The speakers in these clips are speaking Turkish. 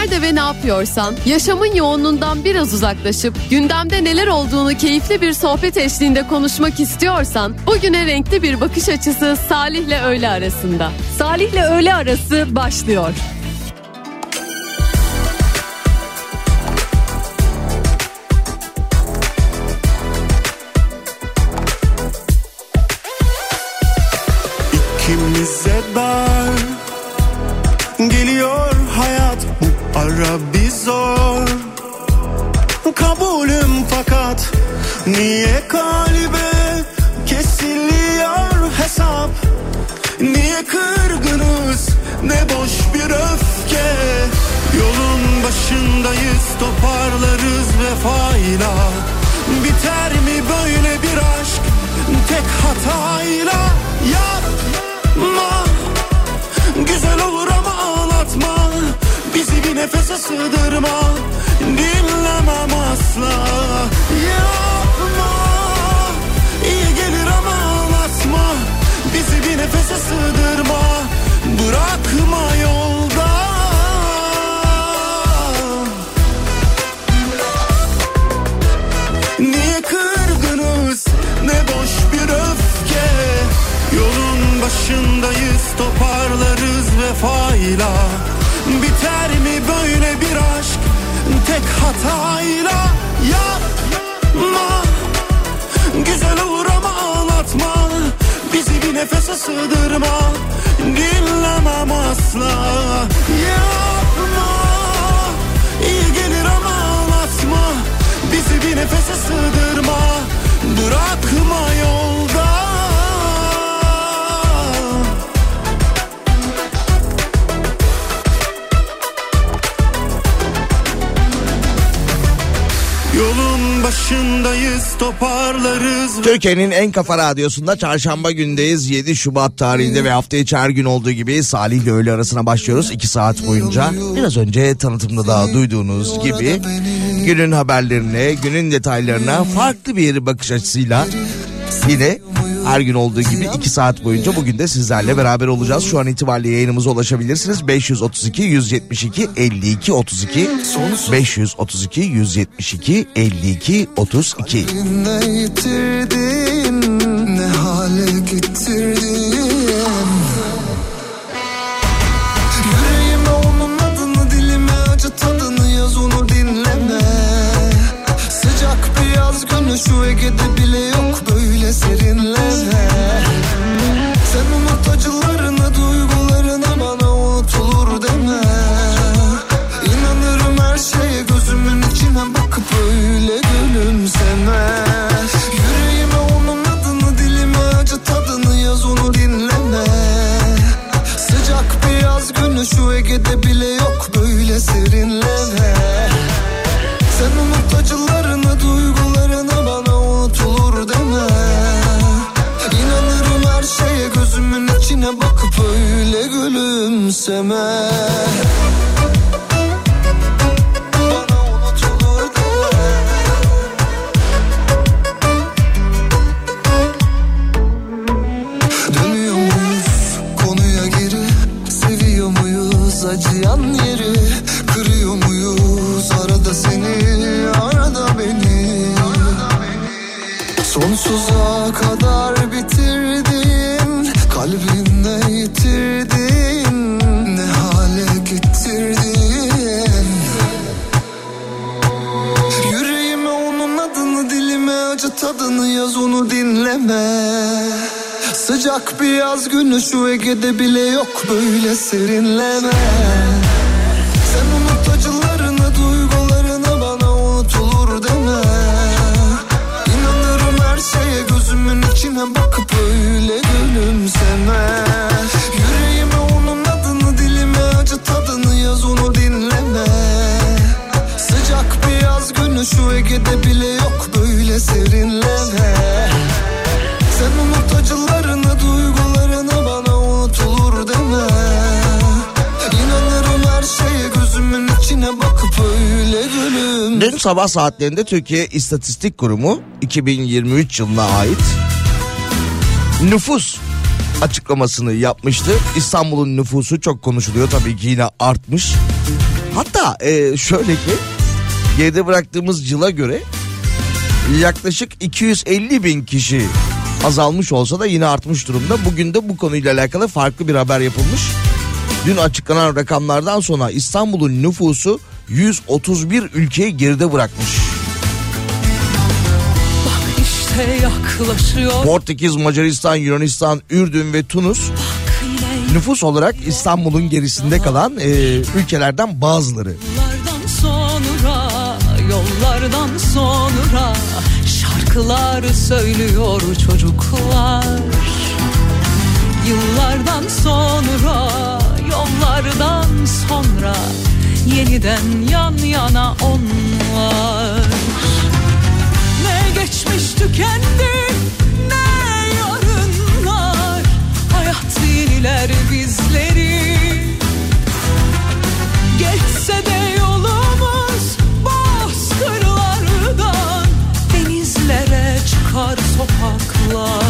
nerede ve ne yapıyorsan, yaşamın yoğunluğundan biraz uzaklaşıp gündemde neler olduğunu keyifli bir sohbet eşliğinde konuşmak istiyorsan, bugüne renkli bir bakış açısı Salih'le öğle arasında. Salih'le öğle arası başlıyor. İkimize dar bir zor. Kabulüm fakat Niye kalbe kesiliyor hesap? Niye kırgınız? Ne boş bir öfke. Yolun başındayız toparlarız vefayla. Biter mi böyle bir aşk? Tek hatayla Yapma. Güzel olur ama ağlatma Bizi bir nefese sığdırma. Dinlemem asla. Yapma. İyi gelir ama ağlatma Bizi bir nefese sığdırma. Bırakma yolda. Niye kırgınız? Ne boş bir öfke. Yolun başındayız toparlarız vefayla Biter mi böyle bir aşk? Tek hatayla Yapma. Güzel olur ama ağlatma. Bizi bir nefese sığdırma. Dinlemem asla. Yapma. İyi gelir ama ağlatma. Bizi bir nefese sığdırma. Bırakma yolda Yolun başındayız toparlarız Türkiye'nin en kafa radyosunda çarşamba gündeyiz 7 Şubat tarihinde ve hafta içi her gün olduğu gibi Salih ile öğle arasına başlıyoruz 2 saat boyunca. Biraz önce tanıtımda da duyduğunuz gibi günün haberlerine, günün detaylarına farklı bir bakış açısıyla yine her gün olduğu gibi 2 saat boyunca bugün de sizlerle beraber olacağız. Şu an itibariyle yayınımıza ulaşabilirsiniz. 532 172 52 32 532 172 52 32 Ne hale getirdin? Yüreğime onun adını dilime acı tadını yaz onu dinleme. Sıcak bir yaz günü şu Ege'de bile yok böyle serinleme sabah saatlerinde Türkiye İstatistik Kurumu 2023 yılına ait nüfus açıklamasını yapmıştı. İstanbul'un nüfusu çok konuşuluyor tabii ki yine artmış. Hatta e, şöyle ki geride bıraktığımız yıla göre yaklaşık 250 bin kişi azalmış olsa da yine artmış durumda. Bugün de bu konuyla alakalı farklı bir haber yapılmış. Dün açıklanan rakamlardan sonra İstanbul'un nüfusu 131 ülkeyi geride bırakmış. İşte. Portekiz, Macaristan, Yunanistan, Ürdün ve Tunus nüfus olarak İstanbul'un gerisinde kalan e, ülkelerden bazıları. yollardan sonra, yollardan sonra şarkılar söylüyor çocuklar. Yıllardan sonra, yollardan sonra yeniden yan yana onlar. Ne geçmiş tükendi ne yarınlar. Hayat yeniler bizleri. Geçse de yolumuz bozkırlardan Denizlere çıkar sokaklar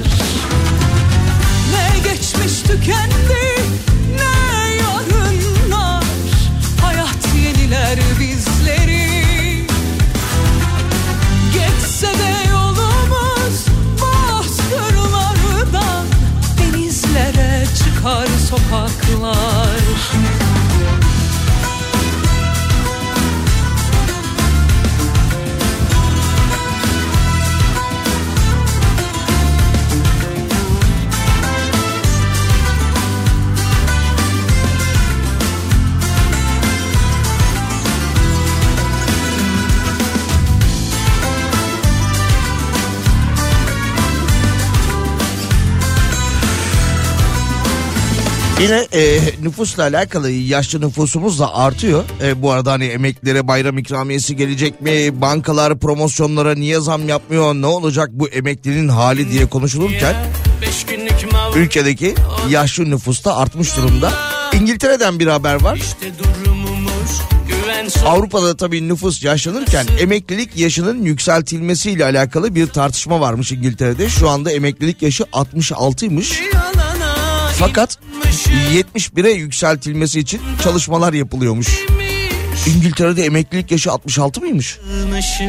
geçmiş tükendi. Ne yarınlar Hayat yeniler bizleri. Geçse de yolumuz bozkırlardan Denizlere çıkar sokaklar Yine e, nüfusla alakalı yaşlı nüfusumuz da artıyor. E, bu arada hani emeklilere bayram ikramiyesi gelecek mi? Bankalar promosyonlara niye zam yapmıyor? Ne olacak bu emeklinin hali diye konuşulurken ülkedeki yaşlı nüfus da artmış durumda. İngiltere'den bir haber var. Avrupa'da tabii nüfus yaşlanırken emeklilik yaşının yükseltilmesiyle alakalı bir tartışma varmış İngiltere'de. Şu anda emeklilik yaşı 66'ymış. Fakat 71'e yükseltilmesi için çalışmalar yapılıyormuş. İngiltere'de emeklilik yaşı 66 mıymış? inanmışım.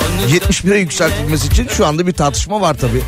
Onu 71'e yükseltilmesi için şu anda bir tartışma var tabii.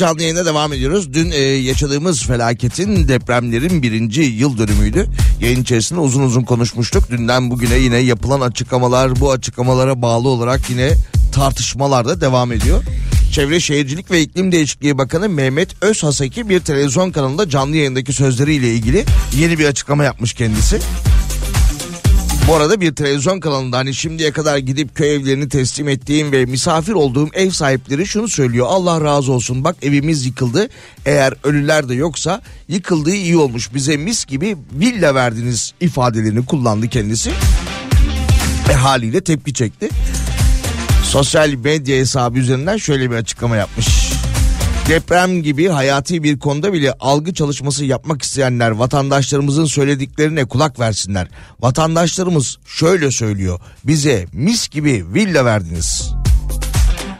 Canlı yayına devam ediyoruz. Dün e, yaşadığımız felaketin depremlerin birinci yıl dönümüydü. Yayın içerisinde uzun uzun konuşmuştuk. Dünden bugüne yine yapılan açıklamalar bu açıklamalara bağlı olarak yine tartışmalar da devam ediyor. Çevre Şehircilik ve İklim Değişikliği Bakanı Mehmet Özhaseki bir televizyon kanalında canlı yayındaki sözleriyle ilgili yeni bir açıklama yapmış kendisi. Bu arada bir televizyon kanalında hani şimdiye kadar gidip köy evlerini teslim ettiğim ve misafir olduğum ev sahipleri şunu söylüyor. Allah razı olsun bak evimiz yıkıldı. Eğer ölüler de yoksa yıkıldığı iyi olmuş. Bize mis gibi villa verdiniz ifadelerini kullandı kendisi. Ve haliyle tepki çekti. Sosyal medya hesabı üzerinden şöyle bir açıklama yapmış. Deprem gibi hayati bir konuda bile algı çalışması yapmak isteyenler vatandaşlarımızın söylediklerine kulak versinler. Vatandaşlarımız şöyle söylüyor. Bize mis gibi villa verdiniz.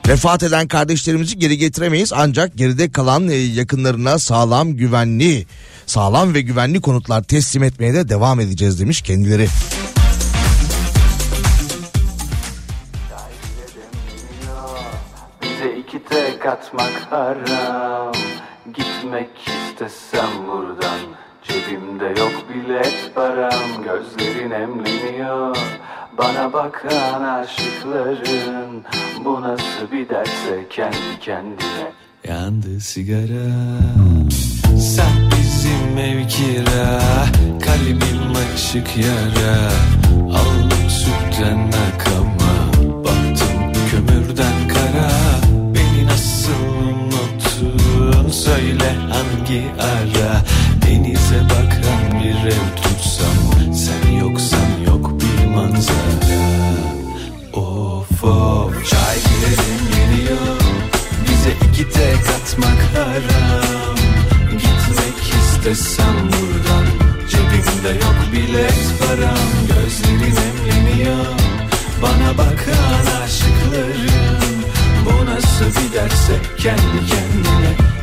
Vefat eden kardeşlerimizi geri getiremeyiz ancak geride kalan e, yakınlarına sağlam güvenli sağlam ve güvenli konutlar teslim etmeye de devam edeceğiz demiş kendileri. İki tek atmak haram. Gitmek istesem buradan Cebimde yok bilet param. Gözlerin emleniyor Bana bakan aşıkların. Bu nasıl bir derse kendi kendine. Yandı sigara. Sen bizim ev kira Kalbim açık yara. Aldım sütten akama Söyle hangi ara? Denize bakan bir ev tutsam Sen yoksan yok bir manzara. Of of. Çay girelim geliyor Bize iki tek atmak haram. Gitmek istesem buradan Cebimde yok bilet param. Gözlerin emleniyor Bana bakan aşıkların Bu nasıl bir derse kendi kendine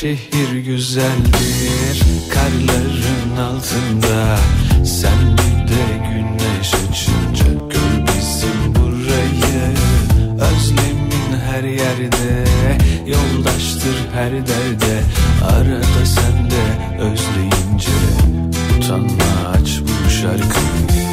şehir güzeldir karların altında. Sen bir de güneş açınca gör bizim burayı. Özlemin her yerde yoldaştır her derde. Arada sen de özleyince utanma aç bu şarkıyı.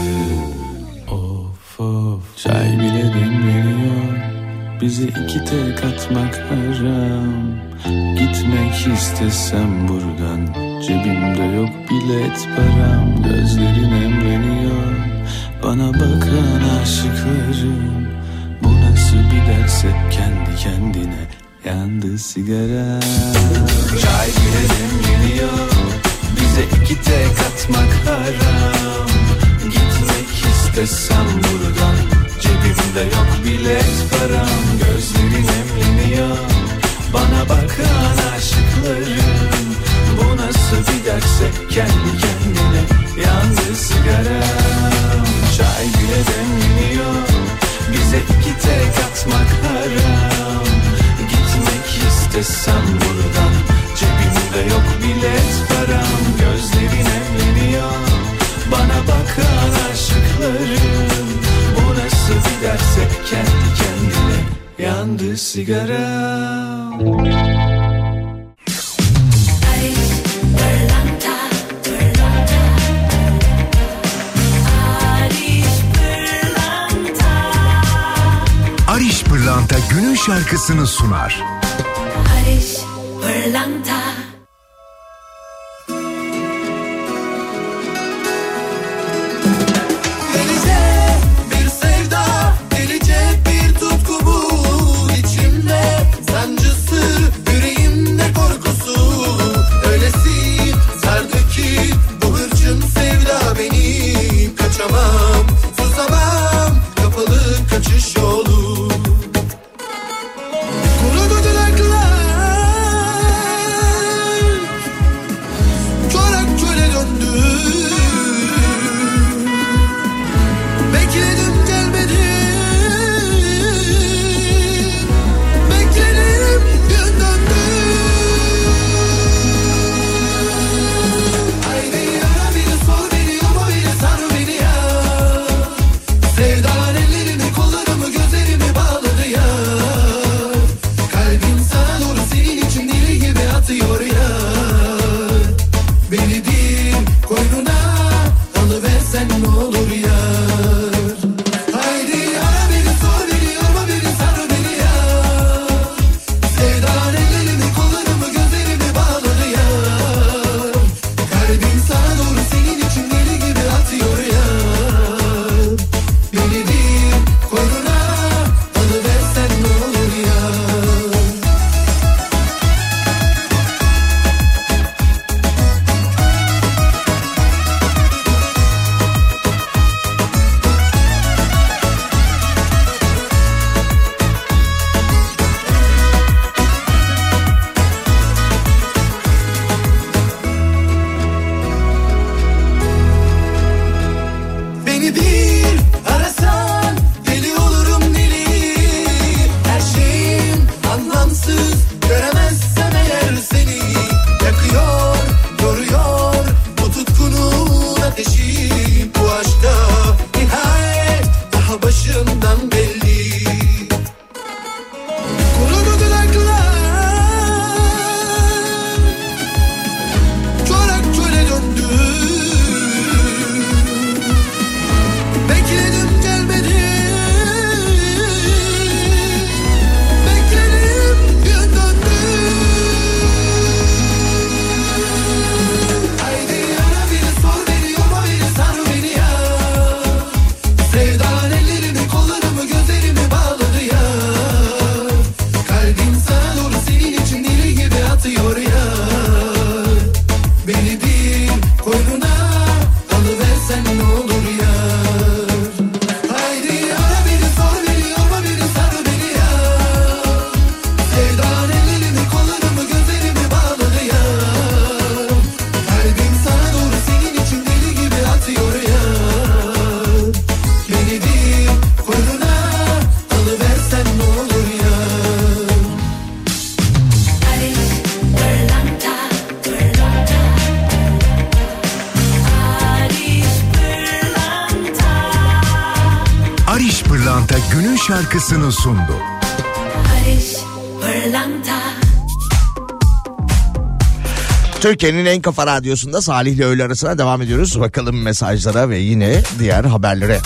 Of of. Çay bile demleniyor Bize iki tek atmak haram Gitmek istesem buradan Cebimde yok bilet param Gözlerin emreniyor. Bana bakan aşıklarım Bu nasıl bir derse kendi kendine Yandı sigara. Çay bile demleniyor Bize iki tek atmak haram. Gitmek istesem buradan Cebimde yok bilet param Gözlerin emleniyor Bana bakan aşıkların Bu nasıl bir derse kendi kendine yandı sigaram Çay bile demleniyor bize iki tek atmak haram. Gitmek istesem buradan cebimde yok bilet param. Gözlerin emleniyor bana bakan aşıklarım Bu nasıl bir derse kendi kendine yandı sigaram Ariş Pırlanta günün şarkısını sunar. Barış Pırlanta günün şarkısını sundu. Barış Pırlanta Türkiye'nin en kafa radyosunda Salih ile öğle arasına devam ediyoruz. Bakalım mesajlara ve yine diğer haberlere.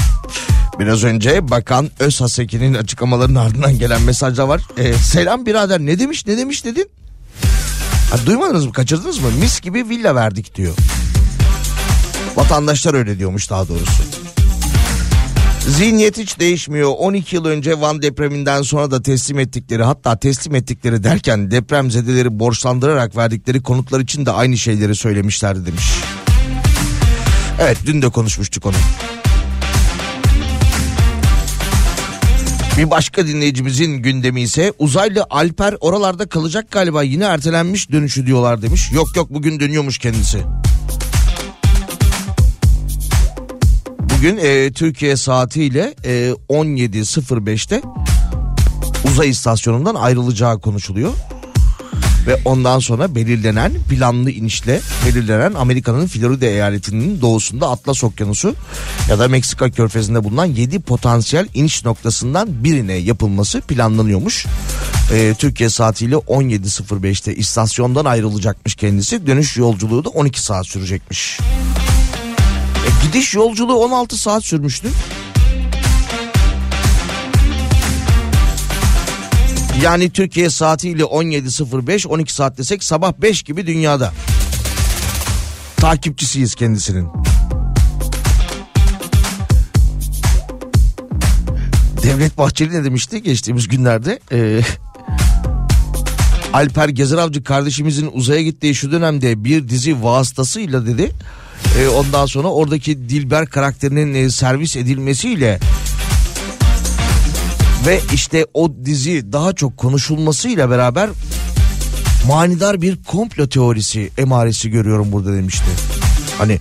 Biraz önce Bakan Özhaseki'nin açıklamalarının ardından gelen mesajlar var. Ee, selam birader ne demiş ne demiş dedin? Ha, duymadınız mı kaçırdınız mı? Mis gibi villa verdik diyor. Vatandaşlar öyle diyormuş daha doğrusu. Zihniyet hiç değişmiyor. 12 yıl önce Van depreminden sonra da teslim ettikleri hatta teslim ettikleri derken depremzedeleri borçlandırarak verdikleri konutlar için de aynı şeyleri söylemişlerdi demiş. Evet dün de konuşmuştuk onu. Bir başka dinleyicimizin gündemi ise uzaylı Alper oralarda kalacak galiba yine ertelenmiş dönüşü diyorlar demiş. Yok yok bugün dönüyormuş kendisi. Bugün e, Türkiye saatiyle e, 17.05'te uzay istasyonundan ayrılacağı konuşuluyor. Ve ondan sonra belirlenen planlı inişle belirlenen Amerika'nın Florida eyaletinin doğusunda Atlas Okyanusu ya da Meksika körfezinde bulunan 7 potansiyel iniş noktasından birine yapılması planlanıyormuş. Ee, Türkiye saatiyle 17.05'te istasyondan ayrılacakmış kendisi. Dönüş yolculuğu da 12 saat sürecekmiş. E, gidiş yolculuğu 16 saat sürmüştü. Yani Türkiye saatiyle 17.05 12 saat desek sabah 5 gibi dünyada. Takipçisiyiz kendisinin. Devlet Bahçeli ne demişti geçtiğimiz günlerde? Ee, Alper Gezer Avcı kardeşimizin uzaya gittiği şu dönemde bir dizi vasıtasıyla dedi. Ee, ondan sonra oradaki Dilber karakterinin e, servis edilmesiyle ve işte o dizi daha çok konuşulmasıyla beraber manidar bir komplo teorisi emaresi görüyorum burada demişti. Hani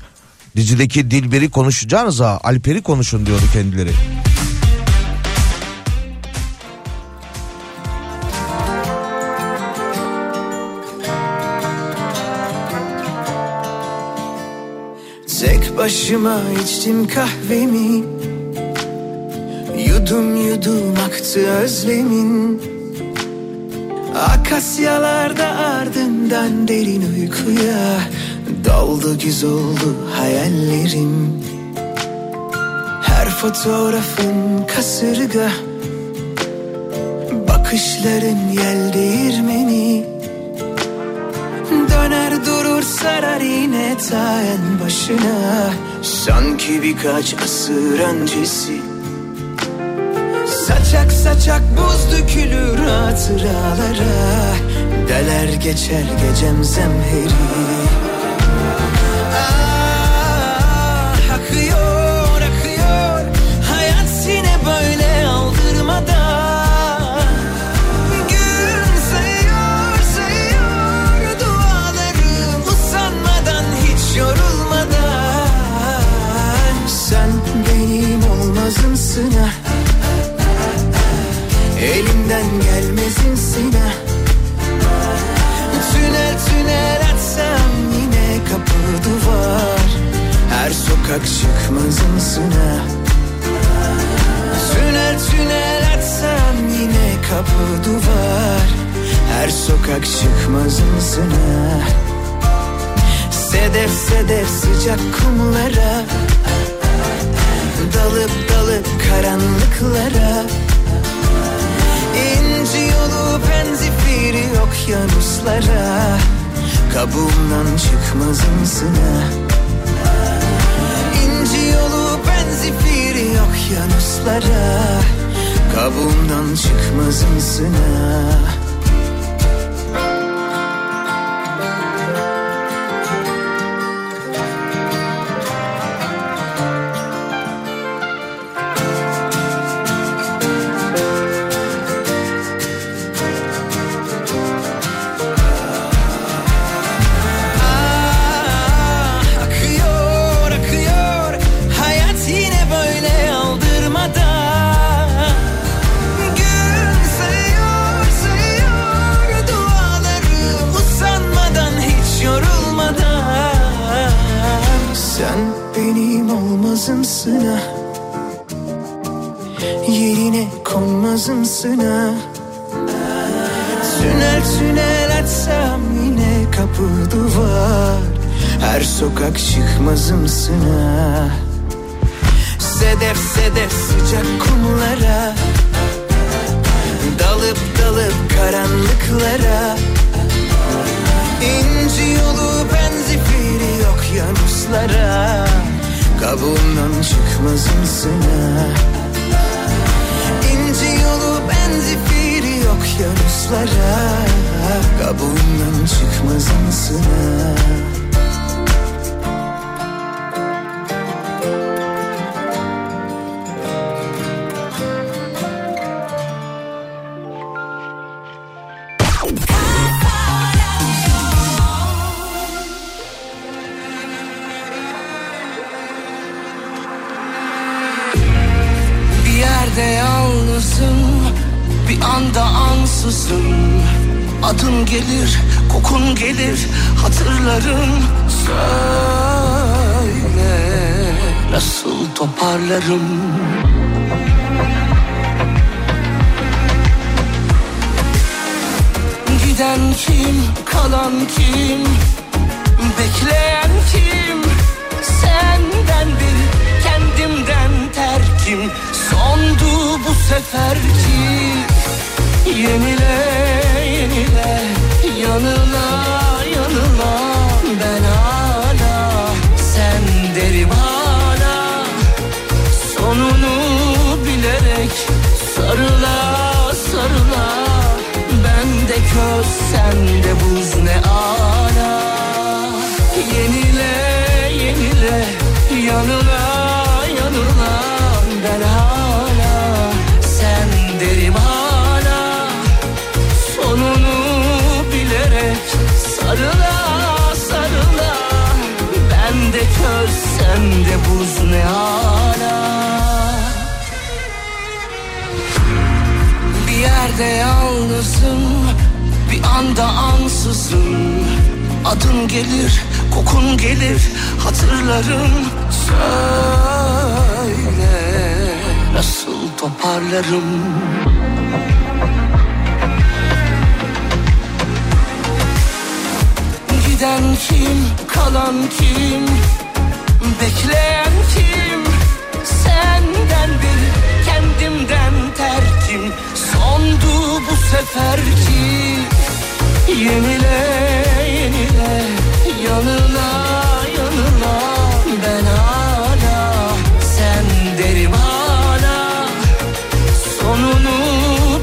dizideki Dilber'i konuşacağınıza Alper'i konuşun diyordu kendileri. Tek başıma içtim kahvemi. Yudum yudum aktı özlemin. Akasyalarda ardından derin uykuya Daldı güz oldu hayallerim. Her fotoğrafın kasırga Bakışların yel değirmeni Döner durur sarar yine ta en başına. Sanki birkaç asır öncesi. Saçak saçak buz dökülür hatıralara. Deler geçer gecem zemheri Tünel açsam yine kapı duvar. Her sokak çıkmazımsın ha Tünel tünel açsam yine kapı duvar. Her sokak çıkmazımsın ha Sedef sedef sıcak kumlara. Dalıp dalıp karanlıklara. İnci yolu penzifiri okyanuslara Kabuğumdan çıkmazımsın ha İnci yolu penzifiri okyanuslara Kabuğumdan çıkmazımsın ha ha yerine konmazımsın ha Tünel tünel açsam yine kapı duvar. Her sokak çıkmazımsın ha Sedef sedef sıcak kumlara. Dalıp dalıp karanlıklara. İnci yolu benzifiri okyanuslara Kabuğumdan çıkmazımsın ha İnci yolu benzifiri okyanuslara Kabuğundan çıkmazımsın ha toparlarım Giden kim, kalan kim? Bekleyen kim? Senden bir kendimden terkim. Sondu bu seferki Yenile yenile Yanıla köz sen de buz ne ala Yenile yenile yanıla yanıla. Ben hala sen derim hala. Sonunu bilerek sarıla sarıla. Ben de köz sen de buz ne ala Bir yerde yalnızım bir anda ansızın. Adın gelir kokun gelir hatırlarım. Söyle nasıl toparlarım? Giden kim kalan kim? Bekleyen kim? Senden bir kendimden terkim. Sondu bu seferki Yenile yenile Yanıla yanıla Ben hala sen derim hala. Sonunu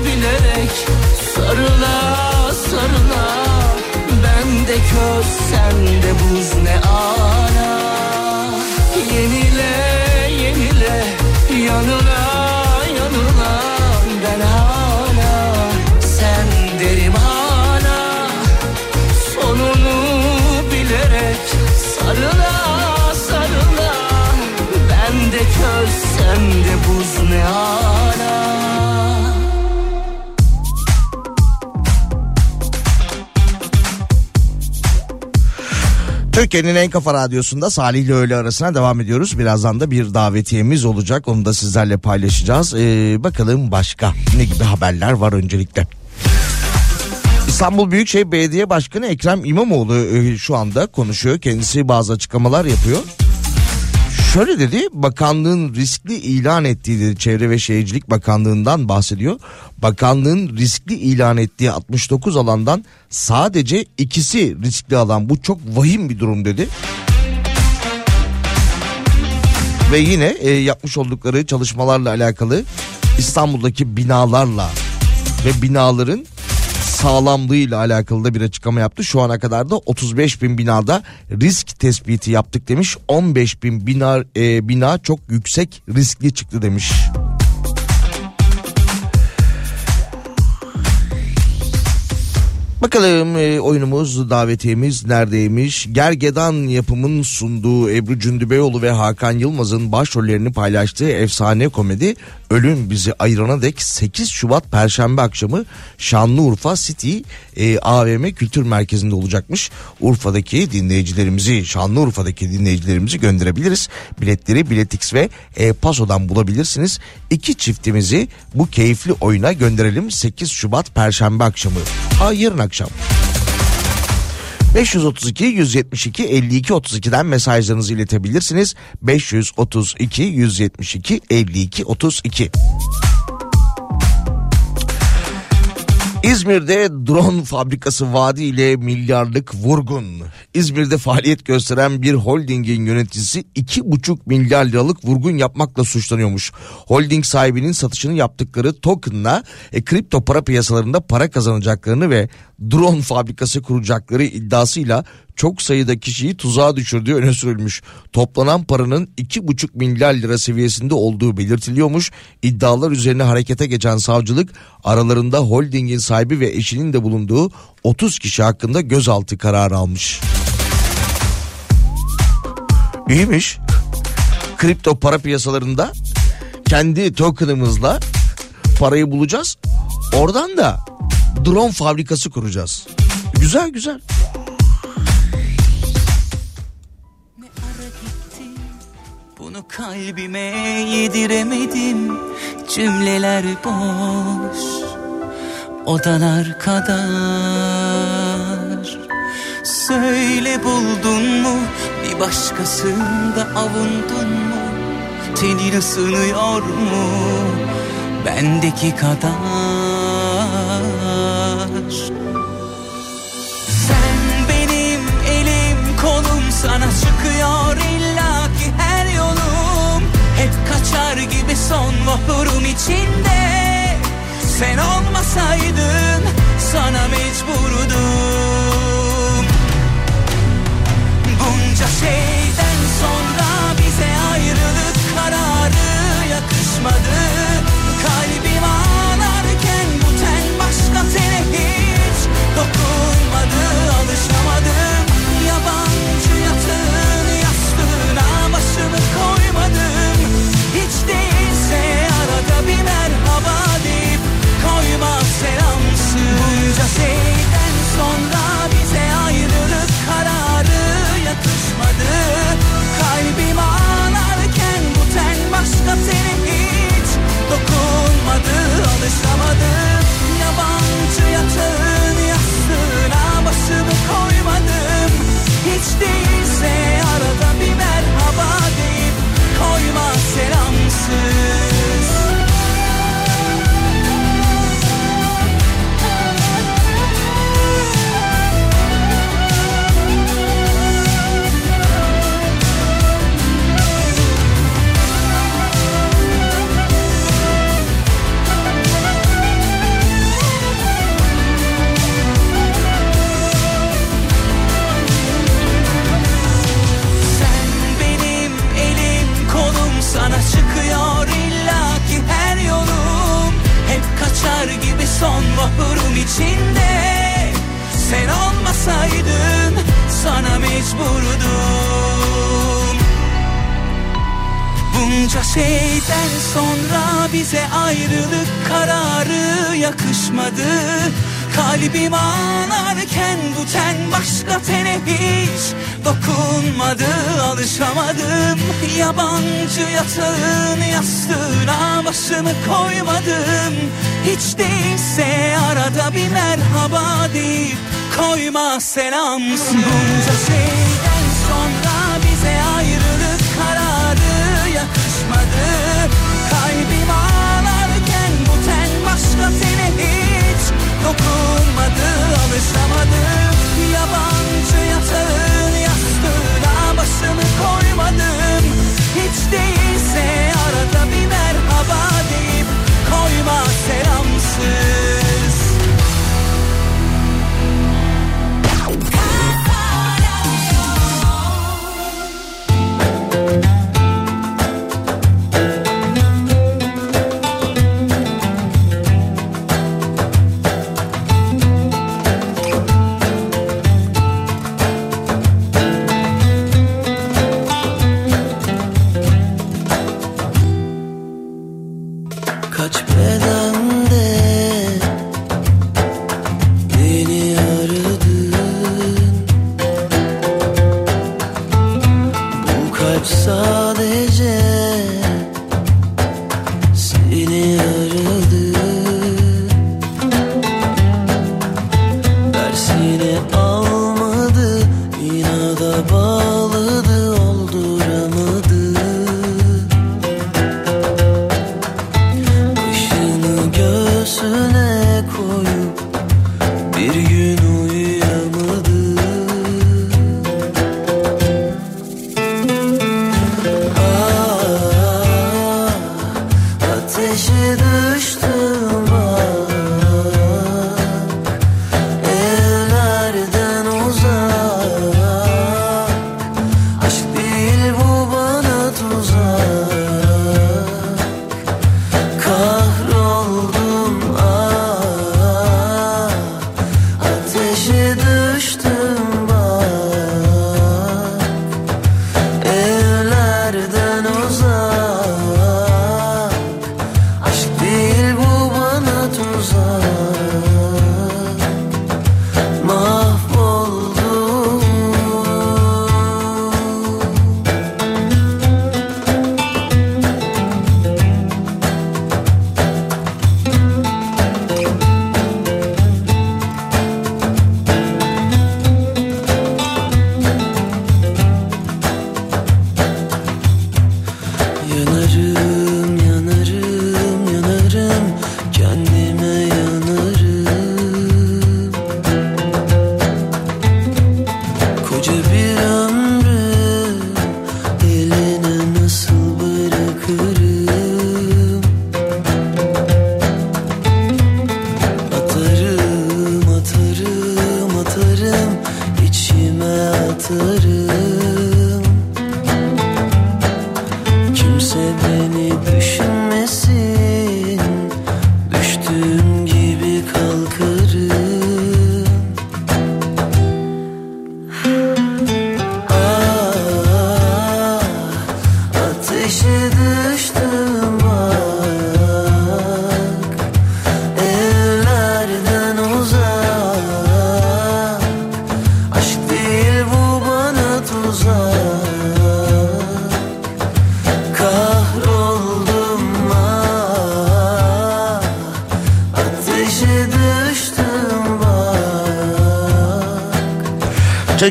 bilerek sarıla sarıla. Ben de köz sen de buz ne ala Türkiye'nin en kafa radyosunda Salih ile öğle arasına devam ediyoruz. Birazdan da bir davetiyemiz olacak. Onu da sizlerle paylaşacağız. Ee, bakalım başka ne gibi haberler var öncelikle. İstanbul Büyükşehir Belediye Başkanı Ekrem İmamoğlu e, şu anda konuşuyor. Kendisi bazı açıklamalar yapıyor. Şöyle dedi bakanlığın riskli ilan ettiği dedi Çevre ve Şehircilik Bakanlığı'ndan bahsediyor. Bakanlığın riskli ilan ettiği 69 alandan sadece ikisi riskli alan bu çok vahim bir durum dedi. Ve yine e, yapmış oldukları çalışmalarla alakalı İstanbul'daki binalarla ve binaların sağlamlığıyla alakalı da bir açıklama yaptı. Şu ana kadar da 35 bin binada risk tespiti yaptık demiş. 15 bin bina, e, bina çok yüksek riskli çıktı demiş. Bakalım e, oyunumuz davetiyemiz neredeymiş? Gergedan yapımın sunduğu Ebru Cündübeyoğlu ve Hakan Yılmaz'ın başrollerini paylaştığı efsane komedi Ölüm Bizi Ayırana Dek 8 Şubat Perşembe akşamı Şanlıurfa City e, AVM Kültür Merkezi'nde olacakmış. Urfa'daki dinleyicilerimizi Şanlıurfa'daki dinleyicilerimizi gönderebiliriz. Biletleri Biletix ve e-Paso'dan bulabilirsiniz. İki çiftimizi bu keyifli oyuna gönderelim 8 Şubat Perşembe akşamı. Ha yarın akşam. 532 172 52 32'den mesajlarınızı iletebilirsiniz. 532 172 52 32. İzmir'de drone fabrikası vaadi ile milyarlık vurgun. İzmir'de faaliyet gösteren bir holdingin yöneticisi 2,5 milyar liralık vurgun yapmakla suçlanıyormuş. Holding sahibinin satışını yaptıkları tokenla e, kripto para piyasalarında para kazanacaklarını ve drone fabrikası kuracakları iddiasıyla çok sayıda kişiyi tuzağa düşürdüğü öne sürülmüş. Toplanan paranın 2,5 milyar lira seviyesinde olduğu belirtiliyormuş. İddialar üzerine harekete geçen savcılık aralarında holdingin sahibi ve eşinin de bulunduğu 30 kişi hakkında gözaltı kararı almış. İyiymiş. Kripto para piyasalarında kendi tokenımızla parayı bulacağız. Oradan da drone fabrikası kuracağız. Güzel güzel. Onu kalbime yediremedim. Cümleler boş Odalar kadar. Söyle buldun mu Bir başkasında avundun mu? Tenin ısınıyor mu Bendeki kadar? Sen benim elim kolum sana çıkıyor Şimdi son vapurum içinde. Sen olmasaydın sana mecburdum. Bunca şey başını koymadım. Hiç değilse arada bir merhaba deyip koyma selamsın. Bunca şeyden sonra bize ayrılık kararı yakışmadı. Kalbim ağlarken bu ten başka seni hiç dokunmadı. Alışamadım.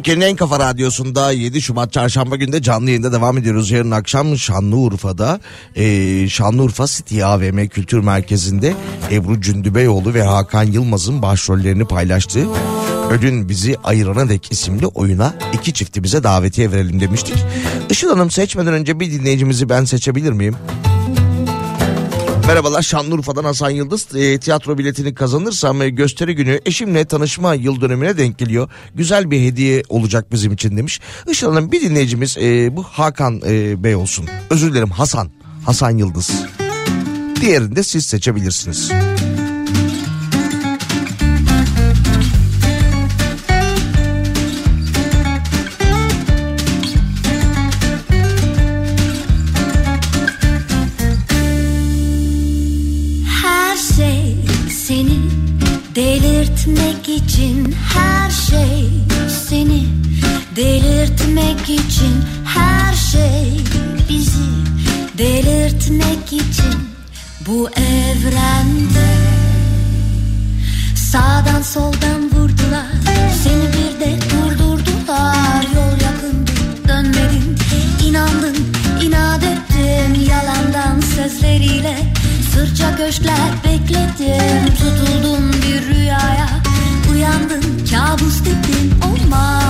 Türkiye'nin en kafa radyosunda 7 Şubat çarşamba günde canlı yayında devam ediyoruz. Yarın akşam Şanlıurfa'da e, Şanlıurfa City AVM Kültür Merkezi'nde Ebru Cündübeyoğlu ve Hakan Yılmaz'ın başrollerini paylaştığı Ödün Bizi Ayırana Dek isimli oyuna iki çiftimize davetiye verelim demiştik. Işıl Hanım seçmeden önce bir dinleyicimizi ben seçebilir miyim? Merhabalar Şanlıurfa'dan Hasan Yıldız E, tiyatro biletini kazanırsam e, gösteri günü eşimle tanışma yıl dönümüne denk geliyor. Güzel bir hediye olacak bizim için demiş. Işıl Hanım bir dinleyicimiz e, bu Hakan e, Bey olsun. Özür dilerim Hasan. Hasan Yıldız. Diğerini de siz seçebilirsiniz. Delirtmek için Her şey bizi delirtmek için Bu evrende. Sağdan soldan vurdular Seni bir de durdurdular. Yol yakındı dönmedin inandın inat ettin. Yalandan sözleriyle Sırça köşkler bekledim Tutuldun bir rüyaya Uyandın kabus dedin Olmaz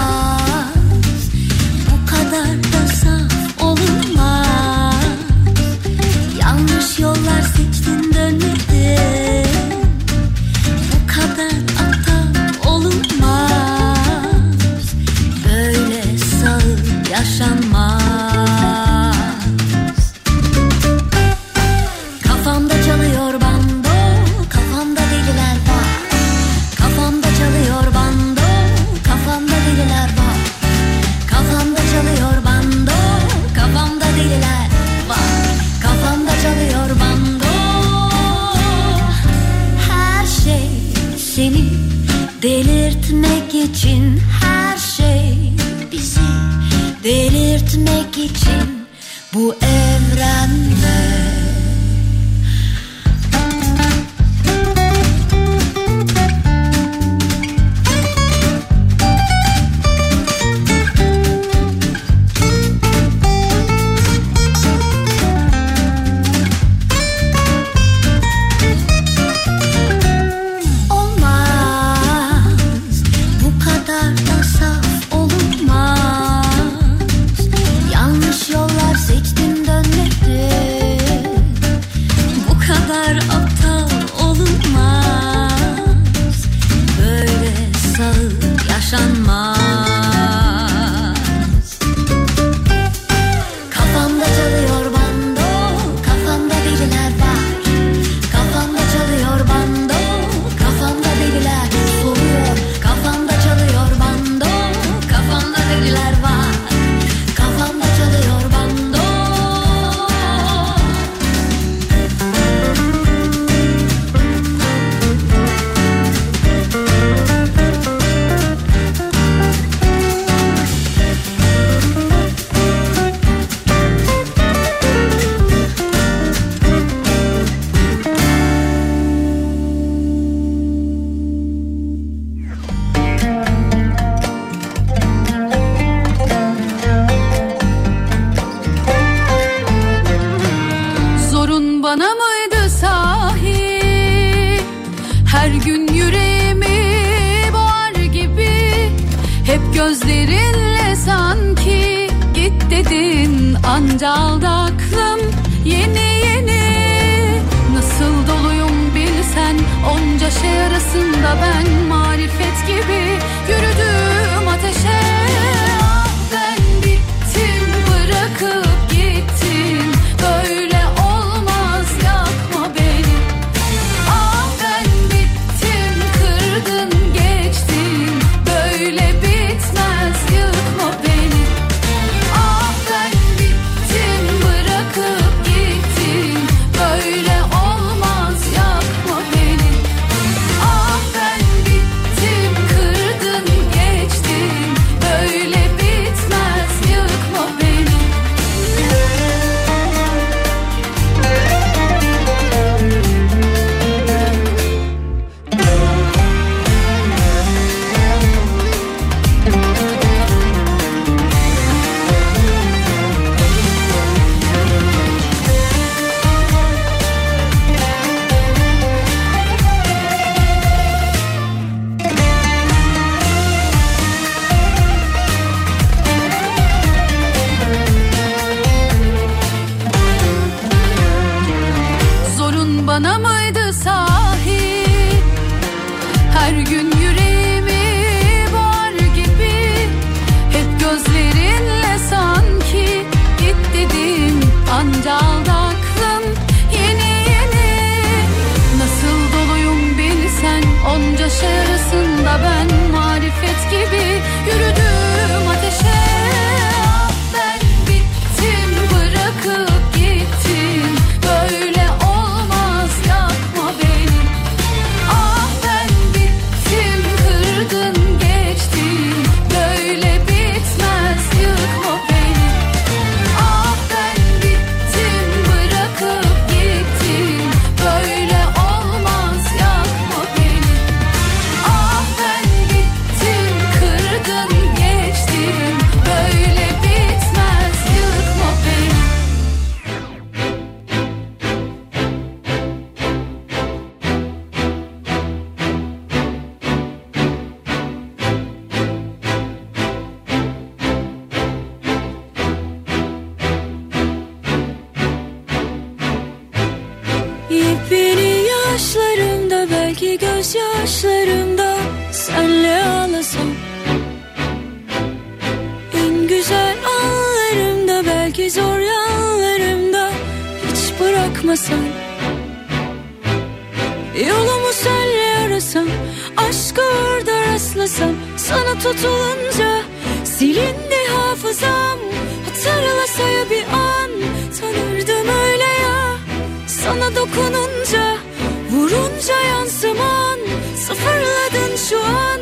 şu an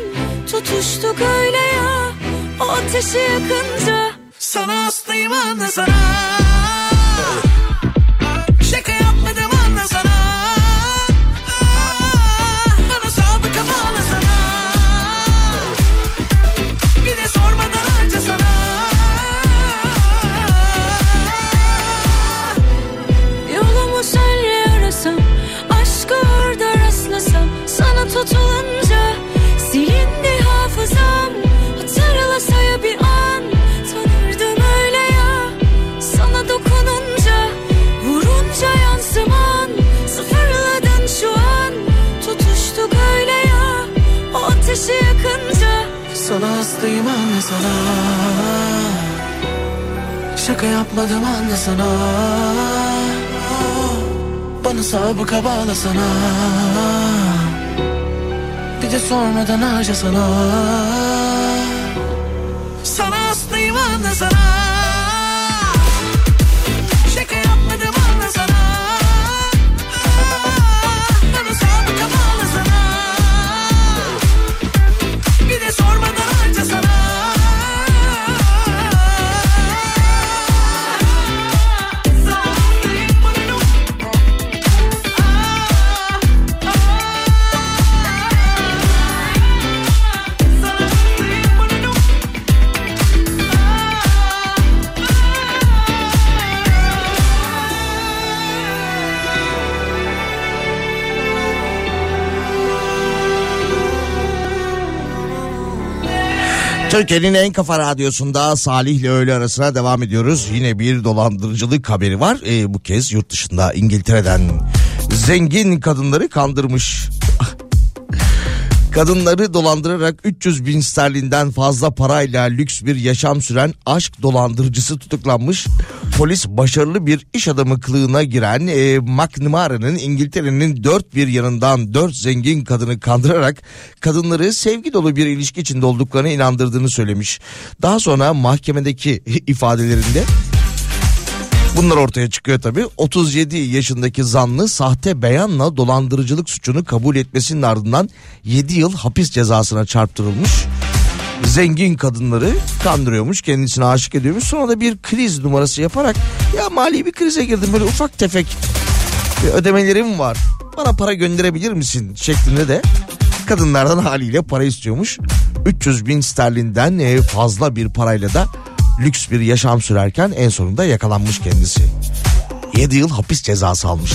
tutuştuk öyle ya. O ateşi yakınca Sana aslıyım anne sana. Şaka yapmadım anla sana. Bana sabıka bağla sana. Bir de sormadan harca sana. Türkiye'nin en kafa radyosunda Salih ile öğle arasına devam ediyoruz. Yine bir dolandırıcılık haberi var. Ee, bu kez yurt dışında İngiltere'den zengin kadınları kandırmış. Kadınları dolandırarak 300 bin sterlinden fazla parayla lüks bir yaşam süren aşk dolandırıcısı tutuklanmış. Polis başarılı bir iş adamı kılığına giren e, McNamara'nın İngiltere'nin dört bir yanından dört zengin kadını kandırarak kadınları sevgi dolu bir ilişki içinde olduklarına inandırdığını söylemiş. Daha sonra mahkemedeki ifadelerinde Bunlar ortaya çıkıyor tabii. 37 yaşındaki zanlı sahte beyanla dolandırıcılık suçunu kabul etmesinin ardından 7 yıl hapis cezasına çarptırılmış. Zengin kadınları kandırıyormuş, kendisine aşık ediyormuş. Sonra da bir kriz numarası yaparak ya mali bir krize girdim böyle ufak tefek ödemelerim var. Bana para gönderebilir misin şeklinde de kadınlardan haliyle para istiyormuş. 300 bin sterlinden e, fazla bir parayla da lüks bir yaşam sürerken en sonunda yakalanmış kendisi. 7 yıl hapis cezası almış.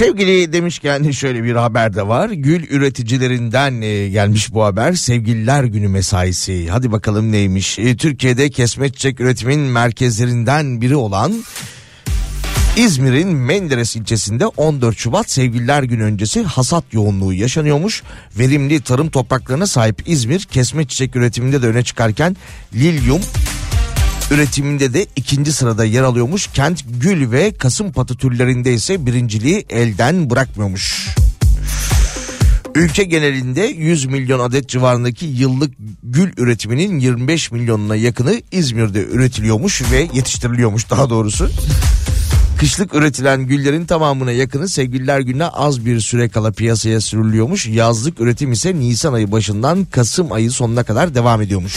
Sevgili demişken şöyle bir haber de var. Gül üreticilerinden e, gelmiş bu haber. Sevgililer günü mesaisi. Hadi bakalım neymiş. E, Türkiye'de kesme çiçek üretimin merkezlerinden biri olan İzmir'in Menderes ilçesinde 14 Şubat Sevgililer Günü öncesi hasat yoğunluğu yaşanıyormuş. Verimli tarım topraklarına sahip İzmir kesme çiçek üretiminde de öne çıkarken lilyum üretiminde de ikinci sırada yer alıyormuş. Kent gül ve kasım patı türlerinde ise birinciliği elden bırakmıyormuş. Ülke genelinde 100 milyon adet civarındaki yıllık gül üretiminin 25 milyonuna yakını İzmir'de üretiliyormuş ve yetiştiriliyormuş daha doğrusu. Kışlık üretilen güllerin tamamına yakını sevgililer gününe az bir süre kala piyasaya sürülüyormuş. Yazlık üretim ise Nisan ayı başından Kasım ayı sonuna kadar devam ediyormuş.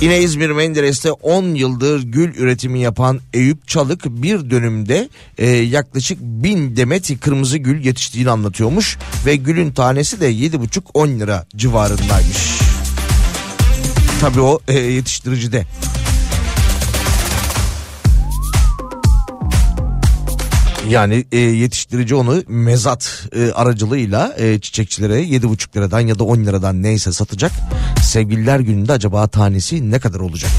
Yine İzmir Menderes'te 10 yıldır gül üretimi yapan Eyüp Çalık bir dönümde e, yaklaşık 1000 demet kırmızı gül yetiştiğini anlatıyormuş. Ve gülün tanesi de 7,5-10 lira civarındaymış. Tabii o e, yetiştiricide. Yani e, yetiştirici onu mezat e, aracılığıyla e, çiçekçilere 7,5 liradan ya da 10 liradan neyse satacak. Sevgililer gününde acaba tanesi ne kadar olacak?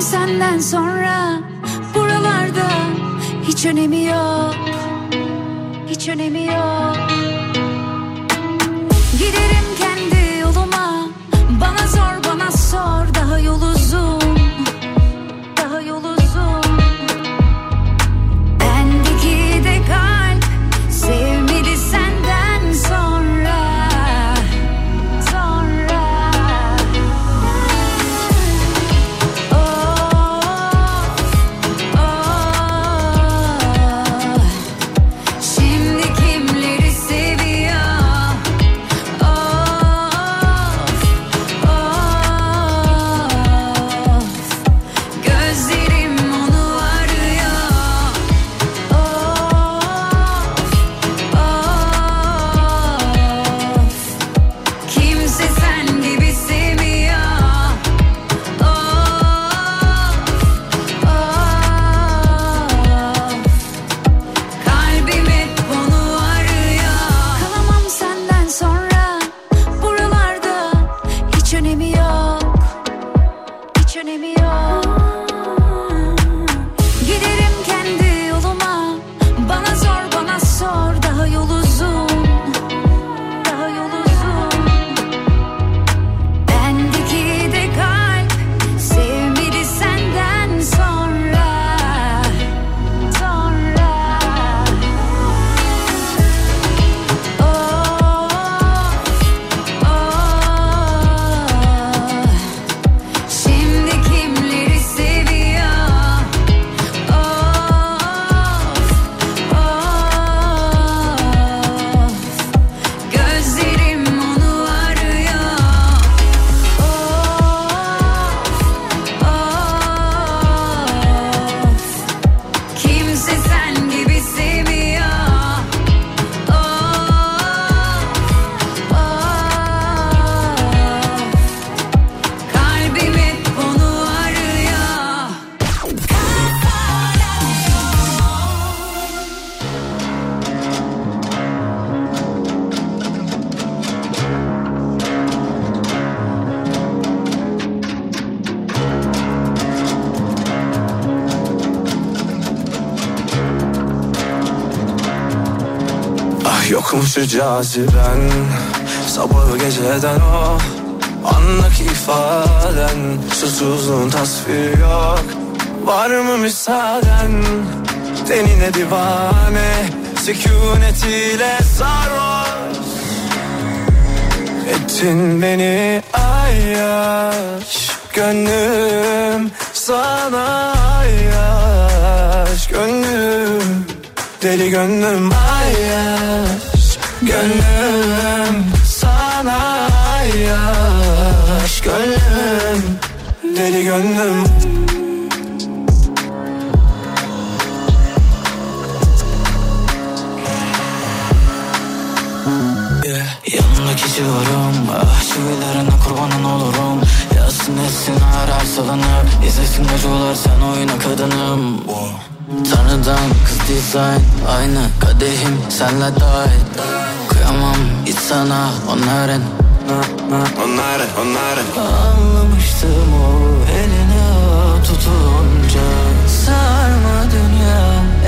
Senden sonra buralarda hiç önemi yok Hiç önemi yok. Giderim kendi yoluma. Bana zor bana sor. Daha yol Yokmuşu caziben Sabahı geceden o Andaki ifaden Susuzluğun tasviri yok. Var mı müsaaden? Tenine divane Sükunetiyle sarhoş Ettin beni ayyaş. Gönlüm sana ayyaş. Gönlüm deli gönlüm ayyaş Gönlüm sana ayyaş Gönlüm deli gönlüm. Yeah. Yanındaki civarım Ah çivilerine kurbanın olurum. Yazsın etsin arar salınıp İzlesin acılar sen oyna kadınım. Tanrıdan kız dizayn Aynı kadehim senle dahil Kıyamam hiç sana onların. Onların onların. Anlamıştım o eline tutunca. Sarma dünya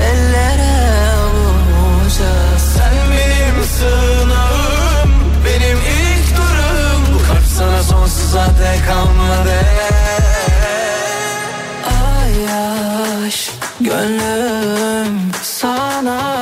ellere avunca Sen benim sığınağım Benim ilk durum Bu kalp sana sonsuza dek kalmadı. Ay yaş gönlüm sana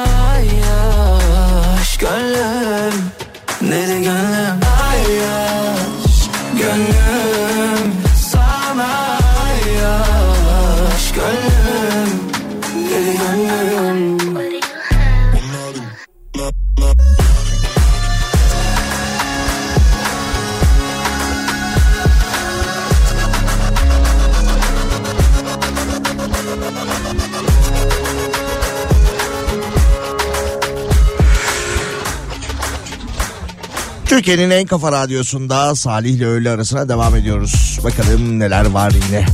Türkiye'nin en kafa radyosunda Salih ile öğle arasına devam ediyoruz. Bakalım neler var yine.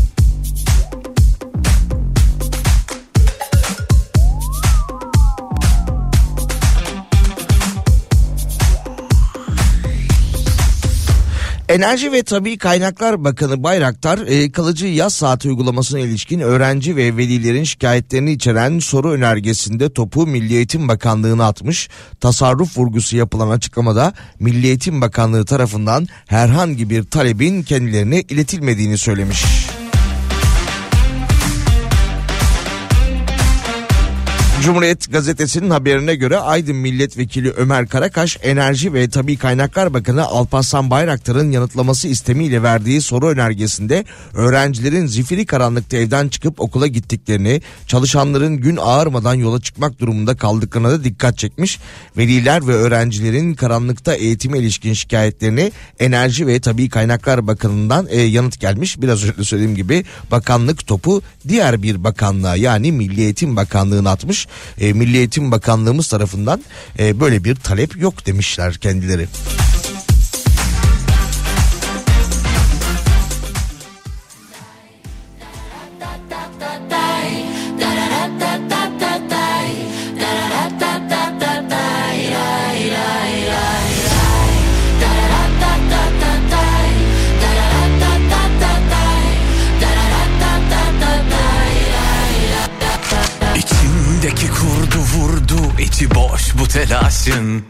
Enerji ve Tabi Kaynaklar Bakanı Bayraktar e, kalıcı yaz saati uygulamasına ilişkin öğrenci ve velilerin şikayetlerini içeren soru önergesinde topu Milli Eğitim Bakanlığı'na atmış. Tasarruf vurgusu yapılan açıklamada Milli Eğitim Bakanlığı tarafından herhangi bir talebin kendilerine iletilmediğini söylemiş. Cumhuriyet gazetesinin haberine göre Aydın Milletvekili Ömer Karakaş, Enerji ve Tabi Kaynaklar Bakanı Alparslan Bayraktar'ın yanıtlaması istemiyle verdiği soru önergesinde öğrencilerin zifiri karanlıkta evden çıkıp okula gittiklerini, çalışanların gün ağarmadan yola çıkmak durumunda kaldıklarına da dikkat çekmiş. Veliler ve öğrencilerin karanlıkta eğitime ilişkin şikayetlerini Enerji ve Tabi Kaynaklar Bakanı'ndan e, yanıt gelmiş. Biraz önce söylediğim gibi bakanlık topu diğer bir bakanlığa yani Milli Eğitim Bakanlığı'na atmış. E, Milli Eğitim Bakanlığımız tarafından e, böyle bir talep yok demişler kendileri. Telaşın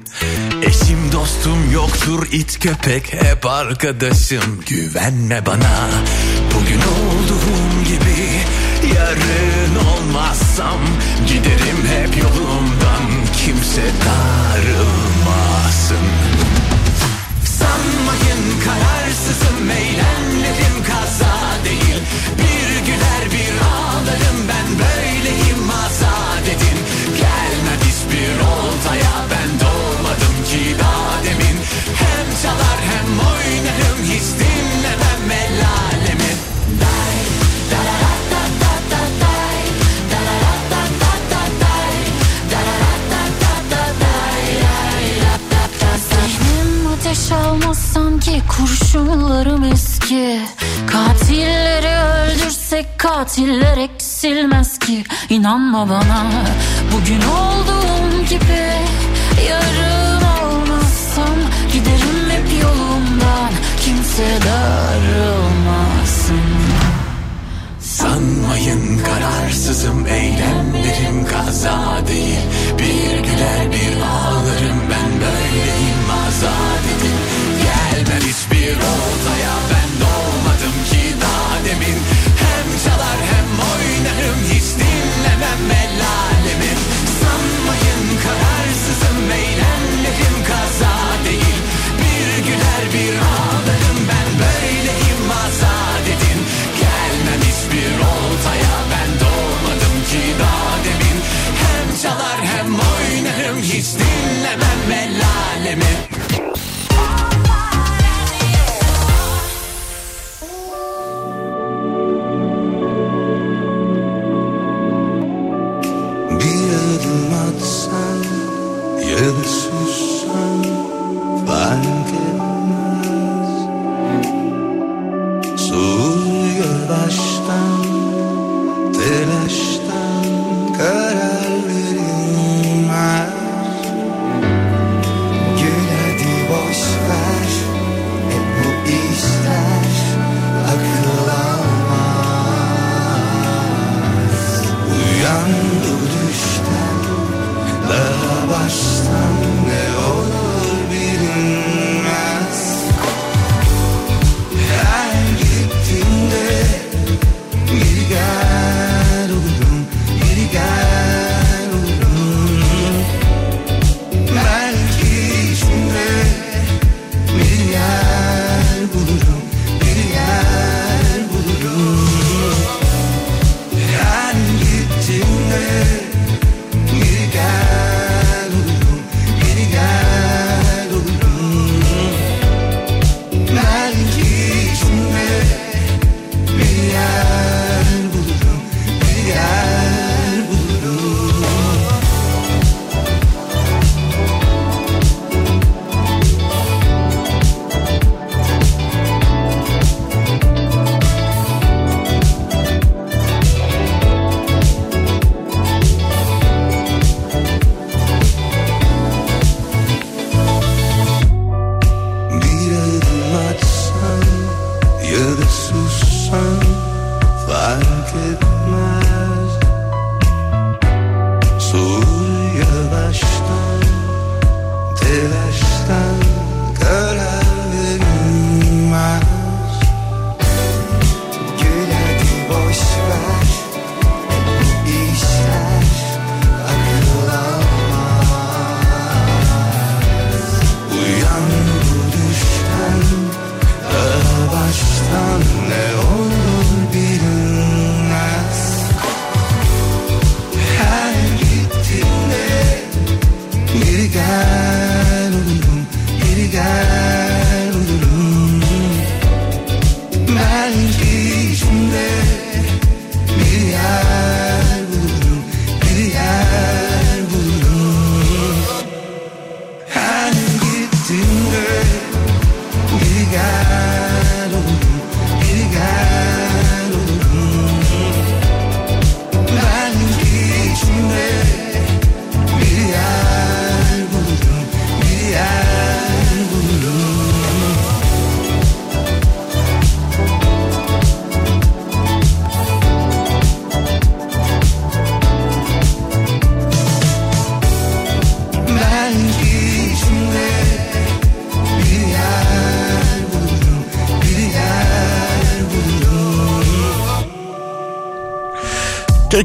Eşim dostum yoktur it köpek hep arkadaşım. Güvenme bana bugün olduğum gibi Yarın olmazsam giderim hep yolumdan. Kimse darılmasın. Sanmayın kararsızım eylemlerim ateş almaz sanki kurşunlarım eski. Katilleri öldürsek katiller eksilmez ki. İnanma bana bugün olduğum gibi Yarın olmazsam giderim hep yolumdan. Kimse darılmasın. Sanmayın kararsızım eylemlerim kaza değil. Bir güler bir oltaya ben doğmadım ki daha demin. Hem çalar hem oynarım hiç dinlemem el alemin. Sanmayın kararsızım eylemlerim kaza değil. Bir güler bir ağlarım ben böyleyim azad edin. Gelmem hiçbir oltaya ben doğmadım ki daha demin. Hem çalar hem oynarım hiç dinlemem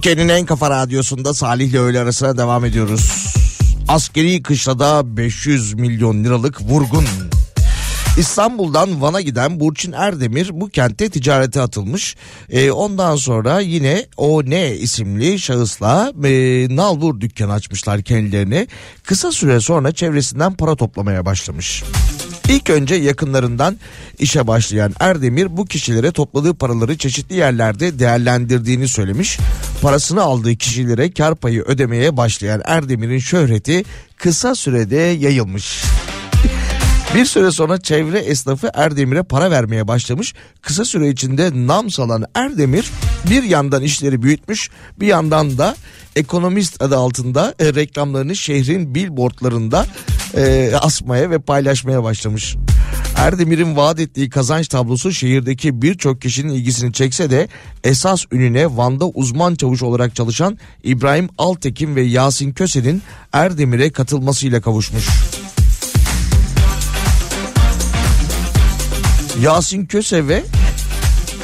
Türkiye'nin en kafa radyosunda Salih ile öğle arasına devam ediyoruz. Askeri kışlada 500 milyon liralık vurgun. İstanbul'dan Van'a giden Burçin Erdemir bu kentte ticarete atılmış. Ee, ondan sonra yine o ne isimli şahısla e, nalbur dükkanı açmışlar kendilerine. Kısa süre sonra çevresinden para toplamaya başlamış. İlk önce yakınlarından işe başlayan Erdemir bu kişilere topladığı paraları çeşitli yerlerde değerlendirdiğini söylemiş. Parasını aldığı kişilere kar payı ödemeye başlayan Erdemir'in şöhreti kısa sürede yayılmış. Bir süre sonra çevre esnafı Erdemir'e para vermeye başlamış. Kısa süre içinde nam salan Erdemir bir yandan işleri büyütmüş bir yandan da ekonomist adı altında e, reklamlarını şehrin billboardlarında e, asmaya ve paylaşmaya başlamış. Erdemir'in vaat ettiği kazanç tablosu şehirdeki birçok kişinin ilgisini çekse de esas ününe Van'da uzman çavuş olarak çalışan İbrahim Altekin ve Yasin Köse'nin Erdemir'e katılmasıyla kavuşmuş. Yasin Köse ve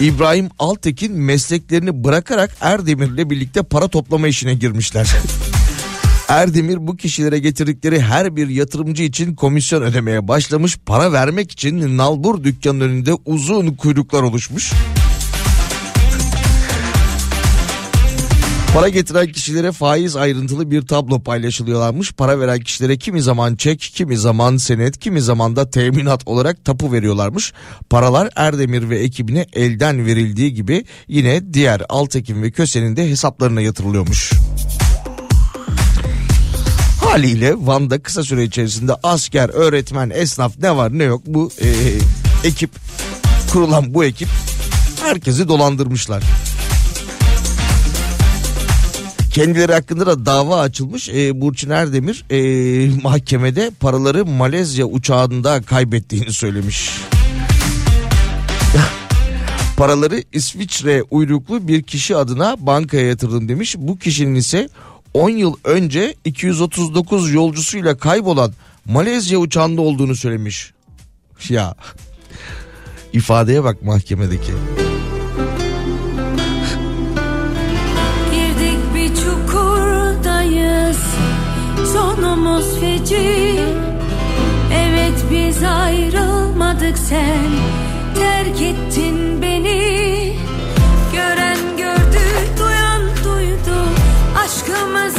İbrahim Altekin mesleklerini bırakarak Erdemir'le birlikte para toplama işine girmişler. Erdemir bu kişilere getirdikleri her bir yatırımcı için komisyon ödemeye başlamış. Para vermek için nalbur dükkanının önünde uzun kuyruklar oluşmuş. Para getiren kişilere faiz ayrıntılı bir tablo paylaşılıyorlarmış. Para veren kişilere kimi zaman çek, kimi zaman senet, kimi zaman da teminat olarak tapu veriyorlarmış. Paralar Erdemir ve ekibine elden verildiği gibi yine diğer Altekin ve Köse'nin de hesaplarına yatırılıyormuş. Haliyle Van'da kısa süre içerisinde asker, öğretmen, esnaf ne var ne yok bu e, ekip kurulan bu ekip herkesi dolandırmışlar. Kendileri hakkında da dava açılmış. E, Burçin Erdemir e, mahkemede paraları Malezya uçağında kaybettiğini söylemiş. paraları İsviçre uyruklu bir kişi adına bankaya yatırdım demiş. Bu kişinin ise 10 yıl önce 239 yolcusuyla kaybolan Malezya uçağında olduğunu söylemiş. Ya ifadeye bak mahkemedeki. Girdik bir çukurdayız Sonumuz feci Evet biz ayrılmadık sen Terk ettin beni my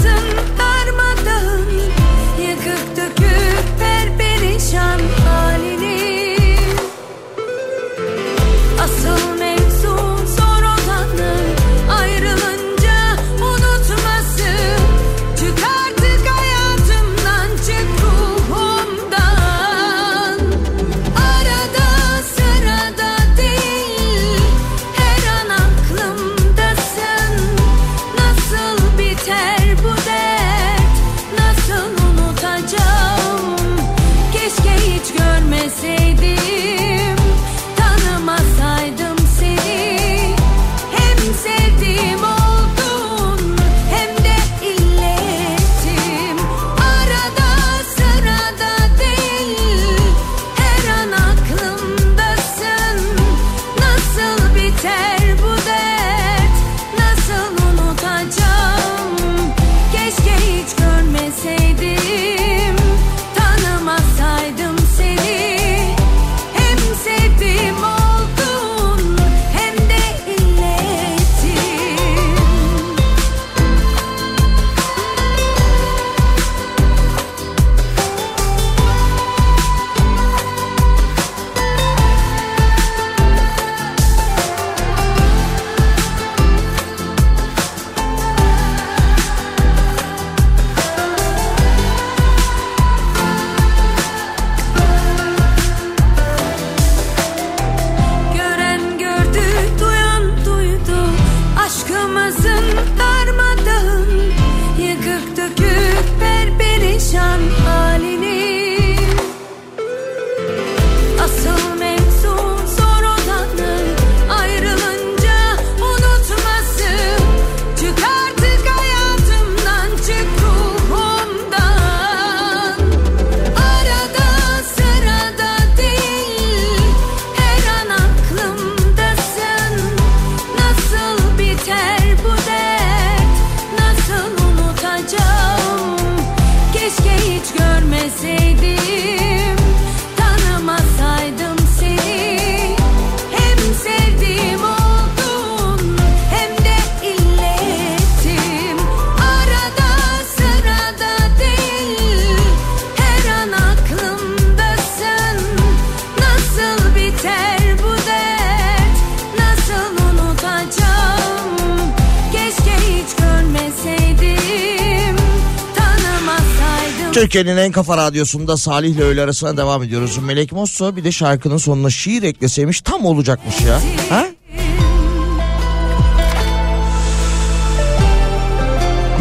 Türkiye'nin en kafa radyosunda Salih ile öğle arasına devam ediyoruz. Melek Mosso bir de şarkının sonuna şiir ekleseymiş tam olacakmış ya. Ha?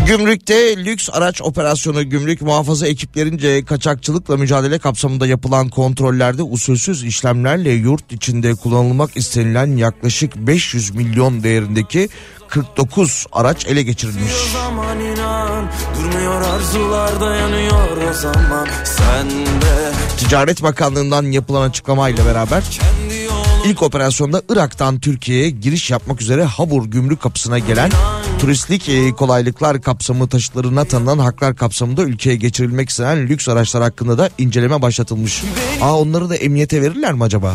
Gümrükte lüks araç operasyonu gümrük muhafaza ekiplerince kaçakçılıkla mücadele kapsamında yapılan kontrollerde usulsüz işlemlerle yurt içinde kullanılmak istenilen yaklaşık 500 milyon değerindeki 49 araç ele geçirilmiş. zaman inan Durmuyor arzular dayanıyor o zaman Sen de Ticaret Bakanlığı'ndan yapılan açıklamayla beraber ilk operasyonda Irak'tan Türkiye'ye giriş yapmak üzere Habur gümrük kapısına gelen turistlik e, kolaylıklar kapsamı taşıtlarına tanınan haklar kapsamında ülkeye geçirilmek istenen lüks araçlar hakkında da inceleme başlatılmış. Aa onları da emniyete verirler mi acaba?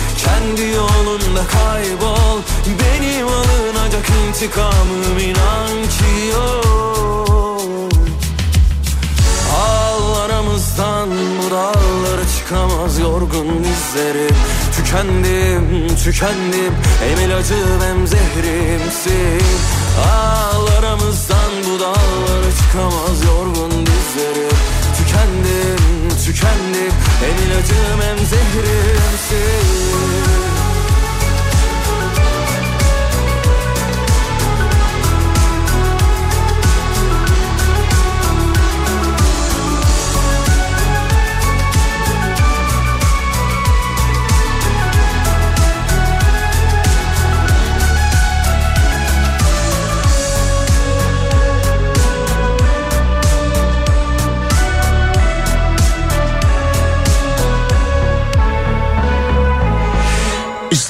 Kendi yolunda kaybol Benim alınacak intikamım inan ki yok Ağlarımızdan bu dağlara çıkamaz yorgun dizlerim. Tükendim, tükendim Hem ilacım hem zehrimsin. Ağlarımızdan bu dağlara çıkamaz yorgun dizlerim. Tükendim, tükendim. Hem ilacım hem zehrimsin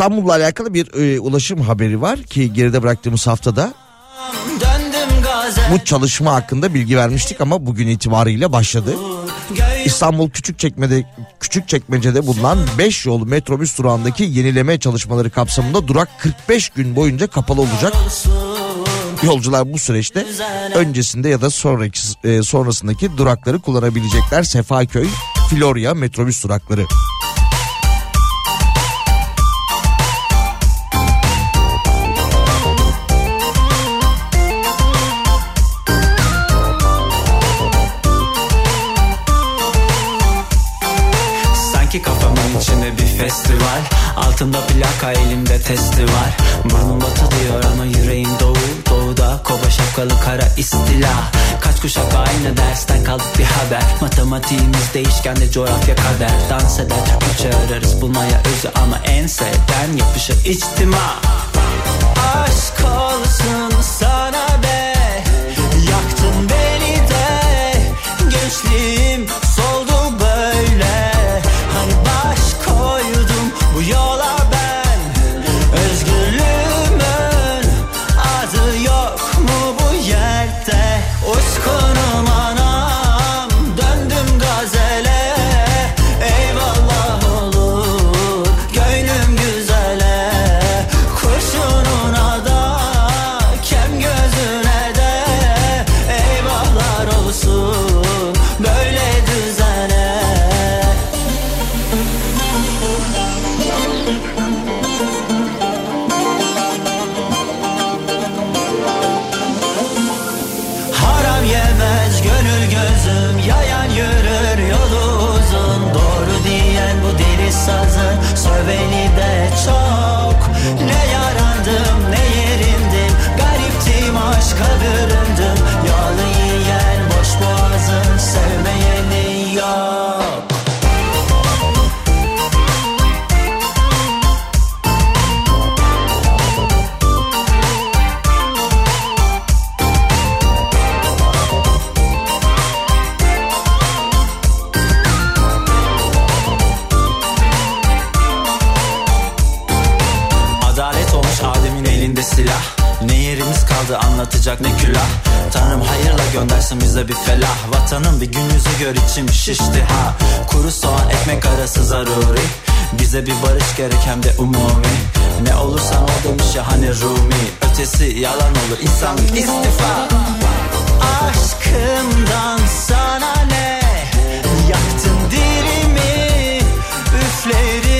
İstanbul'la alakalı bir e, ulaşım haberi var ki geride bıraktığımız haftada bu çalışma hakkında bilgi vermiştik ama bugün itibariyle başladı. İstanbul Küçükçekmece'de Küçükçekmece'de bulunan 5 yol metrobüs durağındaki yenileme çalışmaları kapsamında durak 45 gün boyunca kapalı olacak. Yolcular bu süreçte öncesinde ya da sonraki e, sonrasındaki durakları kullanabilecekler. Sefaköy, Florya metrobüs durakları. Festival. Altında plaka elimde testi var Burnum batı diyor ama yüreğim doğu. Doğuda kova şapkalı kara istila. Kaç kuşak aynı dersten kaldık bir haber. Matematiğimiz değişken coğrafya kader. Dans eder Türkçe ararız bulmaya özü Ama en sevden yapışır içtima Aşk olsun Başımda bir felah. Vatanın bir gün yüzü gör içim şişti ha. Kuru soğan ekmek arası zaruri. Bize bir barış gerek hem de umumi. Ne olursan ol demiş ya hani Rumi. Ötesi yalan olur insan istifa. Aşkımdan sana ne? Yaktın dilimi üfledim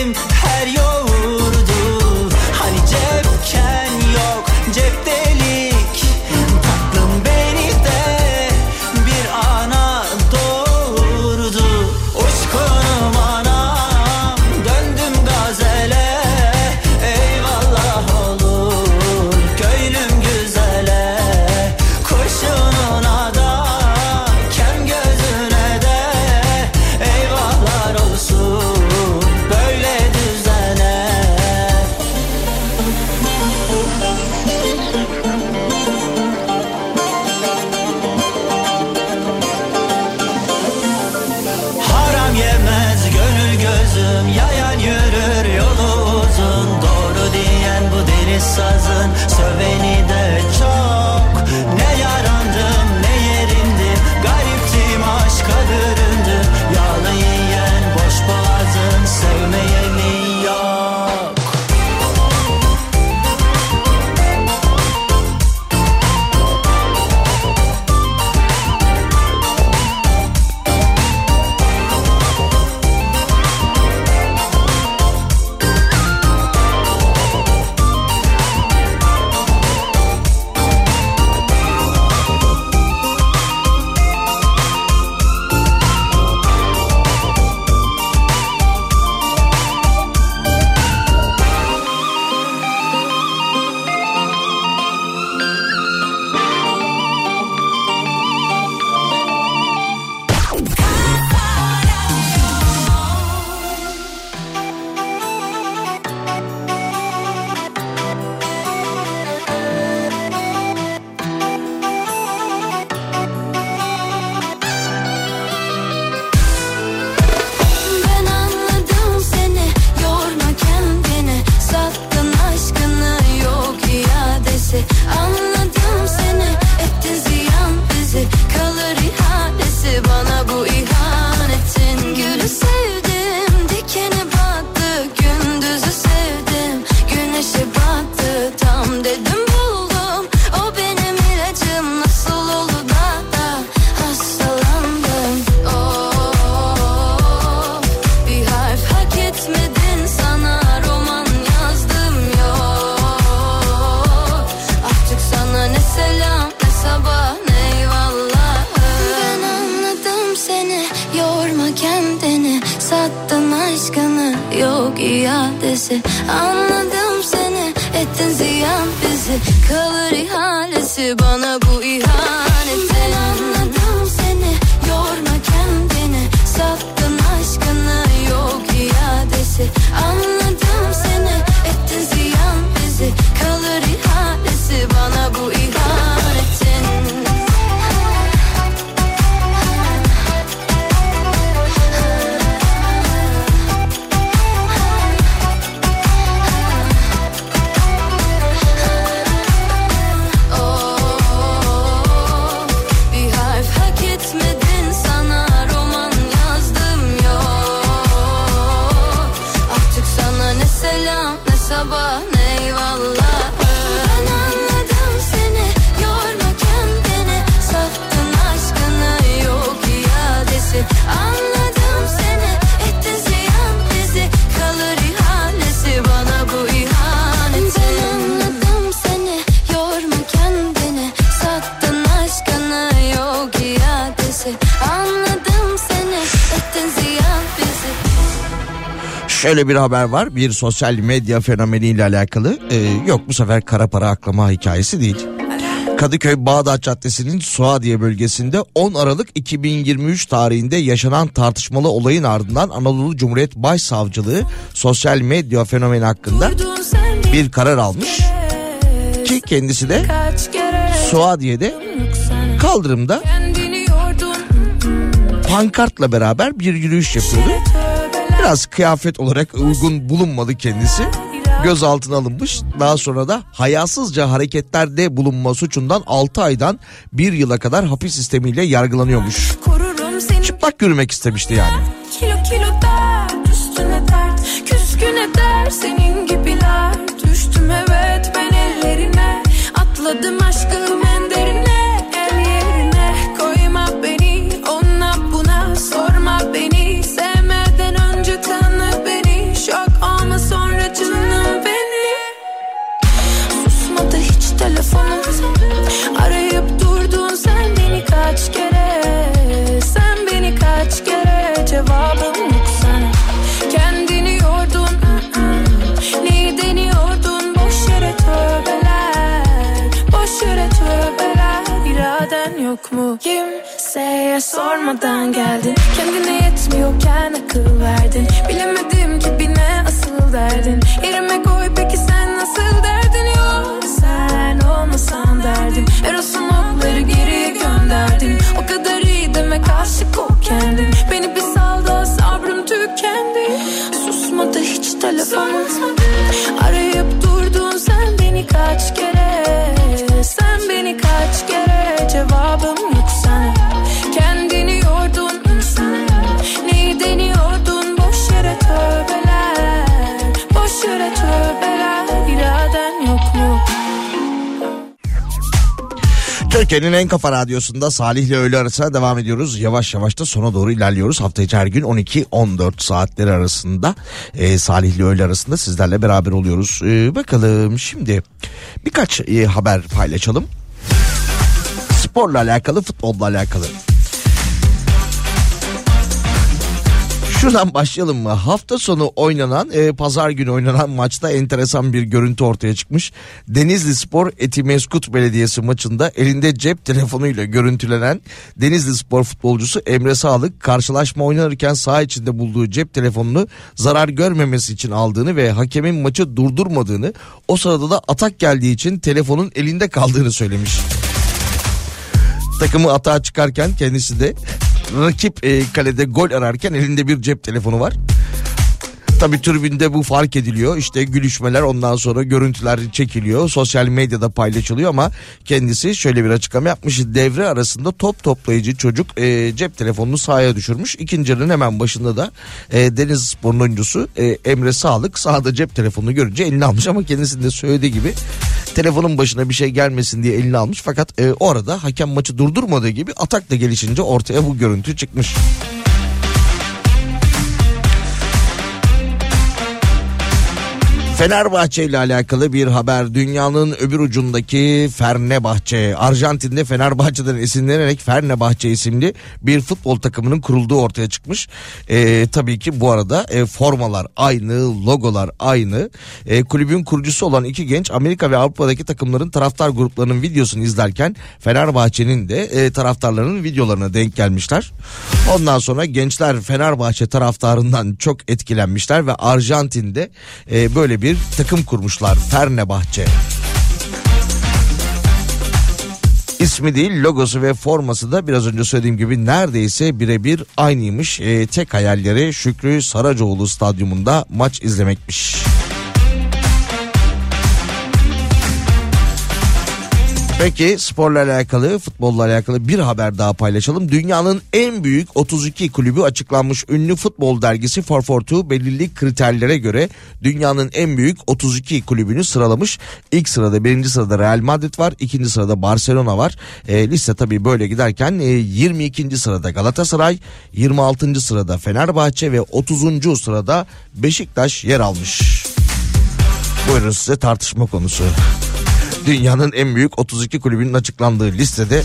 Şöyle bir haber var bir sosyal medya fenomeniyle alakalı. Ee, yok bu sefer kara para aklama hikayesi değil. Kadıköy Bağdat Caddesi'nin Suadiye bölgesinde 10 Aralık 2023 tarihinde yaşanan tartışmalı olayın ardından Anadolu Cumhuriyet Başsavcılığı sosyal medya fenomeni hakkında bir karar almış. Ki kendisi de Suadiye'de kaldırımda pankartla beraber bir yürüyüş yapıyordu. Biraz kıyafet olarak uygun bulunmadı kendisi. Gözaltına alınmış. Daha sonra da hayasızca hareketlerde bulunma suçundan 6 aydan 1 yıla kadar hapis sistemiyle yargılanıyormuş. Çıplak yürümek istemişti yani. Kilo kilo dert üstüne dert Küskün eder senin gibiler Düştüm evet ben ellerine Atladım aşkım yok mu? Kimseye sormadan geldin. Kendine yetmiyorken akıl verdin. Bilemedim ki bir ne asıl derdin. Yerime koy peki sen nasıl derdin? Yok Sen olmasan derdim. Eros'un okları geriye gönderdin. O kadar iyi demek aşık ol kendin. Beni bir sal da sabrım tükendi. Susmadı hiç telefonum. Arayıp durdun sen beni kaç kere? Sen beni Türkiye'nin en kafa radyosunda Salih ile öğle arasına devam ediyoruz. Yavaş yavaş da sona doğru ilerliyoruz. Hafta içi her gün 12-14 saatleri arasında e, Salih ile öğle arasında sizlerle beraber oluyoruz. E, bakalım şimdi birkaç e, haber paylaşalım. Sporla alakalı, futbolla alakalı. Şuradan başlayalım mı? Hafta sonu oynanan, e, pazar günü oynanan maçta enteresan bir görüntü ortaya çıkmış. Denizli Spor Etimeskut Belediyesi maçında elinde cep telefonuyla görüntülenen Denizli Spor futbolcusu Emre Sağlık karşılaşma oynanırken saha içinde bulduğu cep telefonunu zarar görmemesi için aldığını ve hakemin maçı durdurmadığını, o sırada da atak geldiği için telefonun elinde kaldığını söylemiş. Takımı atağa çıkarken kendisi de rakip e, kalede gol ararken elinde bir cep telefonu var. Tabi tribünde bu fark ediliyor. İşte gülüşmeler ondan sonra görüntüler çekiliyor. Sosyal medyada paylaşılıyor ama kendisi şöyle bir açıklama yapmış. Devre arasında top toplayıcı çocuk e, cep telefonunu sahaya düşürmüş. İkinci yarının hemen başında da e, Deniz Spor'un oyuncusu e, Emre Sağlık sahada cep telefonunu görünce elini almış ama kendisinin de söylediği gibi telefonun başına bir şey gelmesin diye elini almış. Fakat e, o hakem maçı durdurmadığı gibi atak da gelişince ortaya bu görüntü çıkmış. Fenerbahçe ile alakalı bir haber. Dünyanın öbür ucundaki Fernebahçe. Arjantin'de Fenerbahçe'den esinlenerek Fernebahçe isimli bir futbol takımının kurulduğu ortaya çıkmış. Ee, tabii ki bu arada e, formalar aynı, logolar aynı. E, kulübün kurucusu olan iki genç Amerika ve Avrupa'daki takımların taraftar gruplarının videosunu izlerken Fenerbahçe'nin de e, taraftarlarının videolarına denk gelmişler. Ondan sonra gençler Fenerbahçe taraftarından çok etkilenmişler ve Arjantin'de e, böyle bir takım kurmuşlar Fernebahçe. İsmi değil logosu ve forması da biraz önce söylediğim gibi neredeyse birebir aynıymış. E, tek hayalleri Şükrü Saracoğlu stadyumunda maç izlemekmiş. Peki sporla alakalı, futbolla alakalı bir haber daha paylaşalım. Dünyanın en büyük 32 kulübü açıklanmış ünlü futbol dergisi 442 belirli kriterlere göre dünyanın en büyük 32 kulübünü sıralamış. İlk sırada birinci sırada Real Madrid var, ikinci sırada Barcelona var. E, liste tabii böyle giderken e, 22. sırada Galatasaray, 26. sırada Fenerbahçe ve 30. sırada Beşiktaş yer almış. Buyurun size tartışma konusu dünyanın en büyük 32 kulübünün açıklandığı listede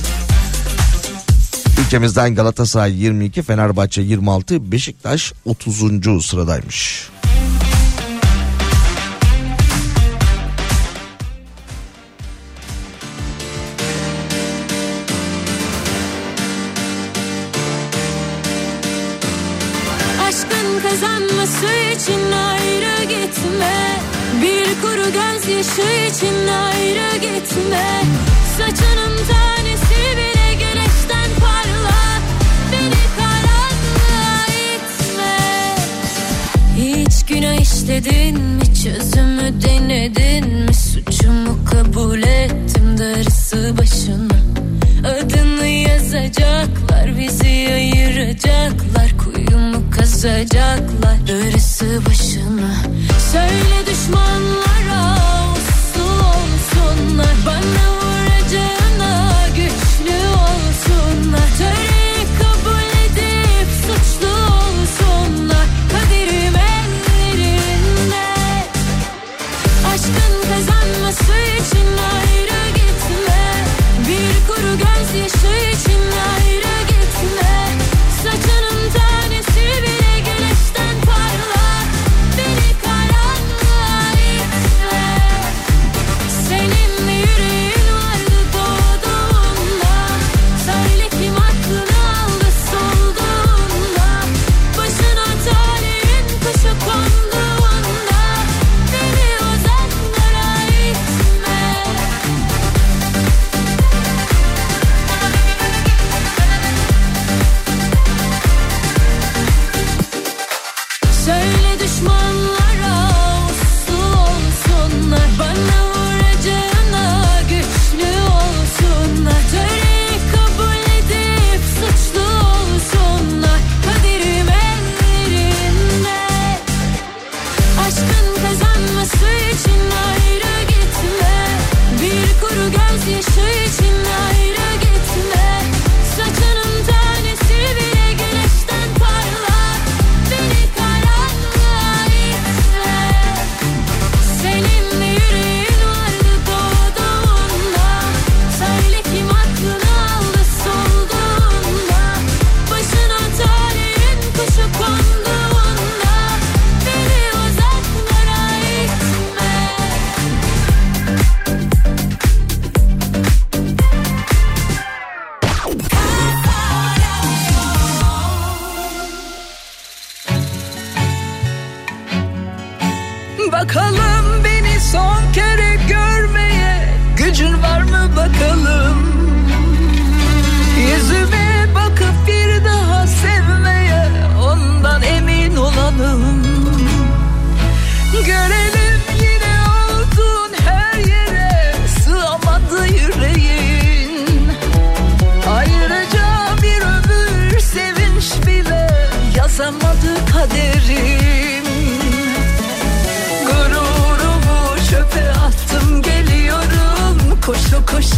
ülkemizden Galatasaray 22, Fenerbahçe 26, Beşiktaş 30. sıradaymış. Aşkın kazanması için ayrı gitme bir kuru gözyaşı için ayrı gitme. Saçının tanesi bile güneşten parla. Beni karanlığa itme. Hiç günah işledin mi? Çözümü denedin mi? Suçumu kabul ettim darısı başına. Adını yazacaklar bizi ayıracaklar. Kuyumu kazacaklar darısı başına. Söyle düşmanlara uslu olsunlar. Bana vuracağına güçlü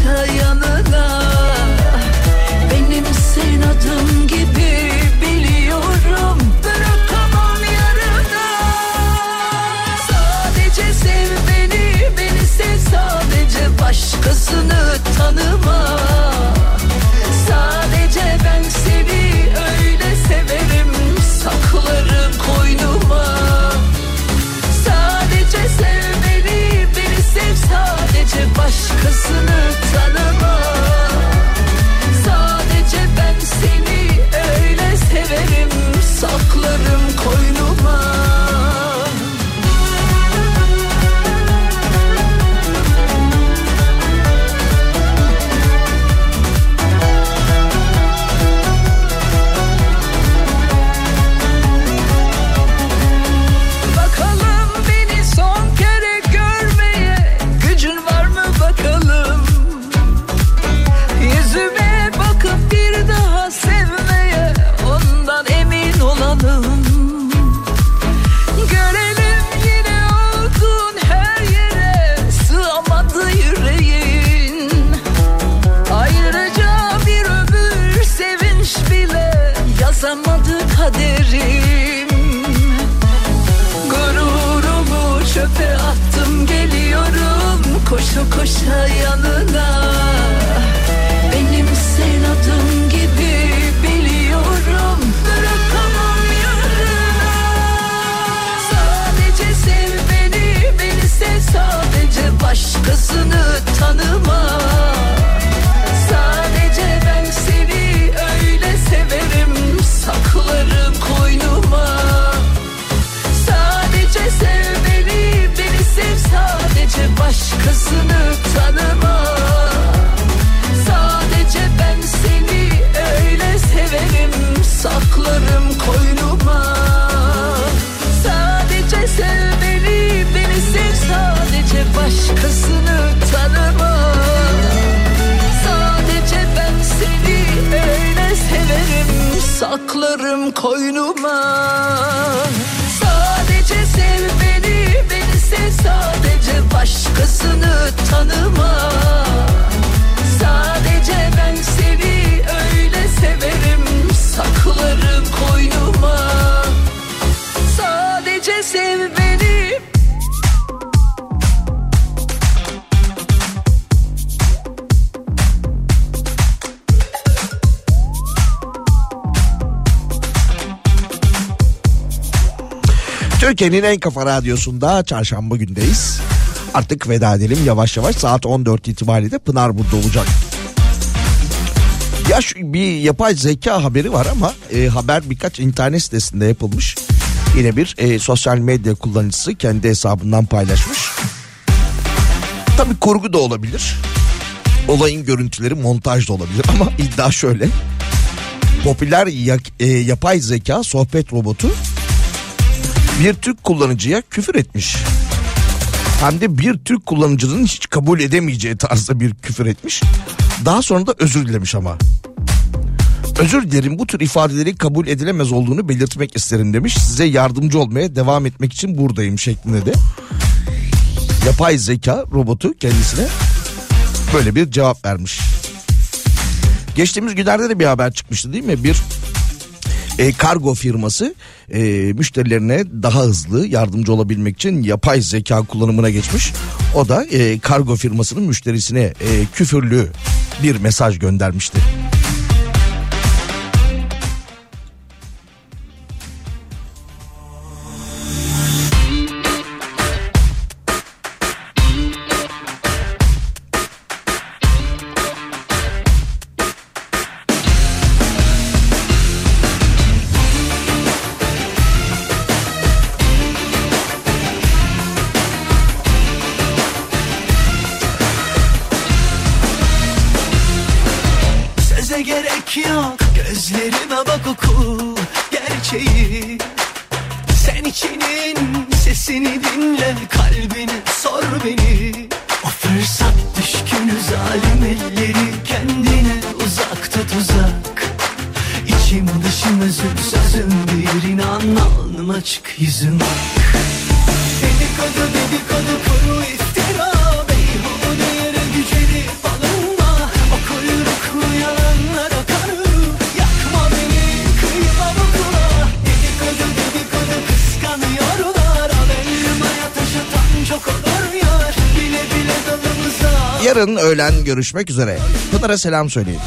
dayanır Acısını tanı yanına Benim senin gibi biliyorum. Bırakamam yarına Sadece sev beni, beni sev. Sadece Başkasını tanıma. tanıma Sadece ben seni öyle Saklarım koynuma. Türkiye'nin en kafa radyosunda çarşamba gündeyiz. Artık veda edelim yavaş yavaş saat 14 itibariyle Pınar burada olacak. Ya bir yapay zeka haberi var ama e, haber birkaç internet sitesinde yapılmış. Yine bir e, sosyal medya kullanıcısı kendi hesabından paylaşmış. Tabii kurgu da olabilir. Olayın görüntüleri montaj da olabilir ama iddia şöyle. Popüler yak- e, yapay zeka sohbet robotu bir Türk kullanıcıya küfür etmiş. Hem de bir Türk kullanıcının hiç kabul edemeyeceği tarzda bir küfür etmiş. Daha sonra da özür dilemiş ama. Özür dilerim bu tür ifadeleri kabul edilemez olduğunu belirtmek isterim demiş. Size yardımcı olmaya devam etmek için buradayım şeklinde de. Yapay zeka robotu kendisine böyle bir cevap vermiş. Geçtiğimiz günlerde de bir haber çıkmıştı değil mi? Bir e, kargo firması e, müşterilerine daha hızlı yardımcı olabilmek için yapay zeka kullanımına geçmiş. O da e, kargo firmasının müşterisine e, küfürlü bir mesaj göndermişti. Görüşmek üzere. Pınar'a selam söyleyin.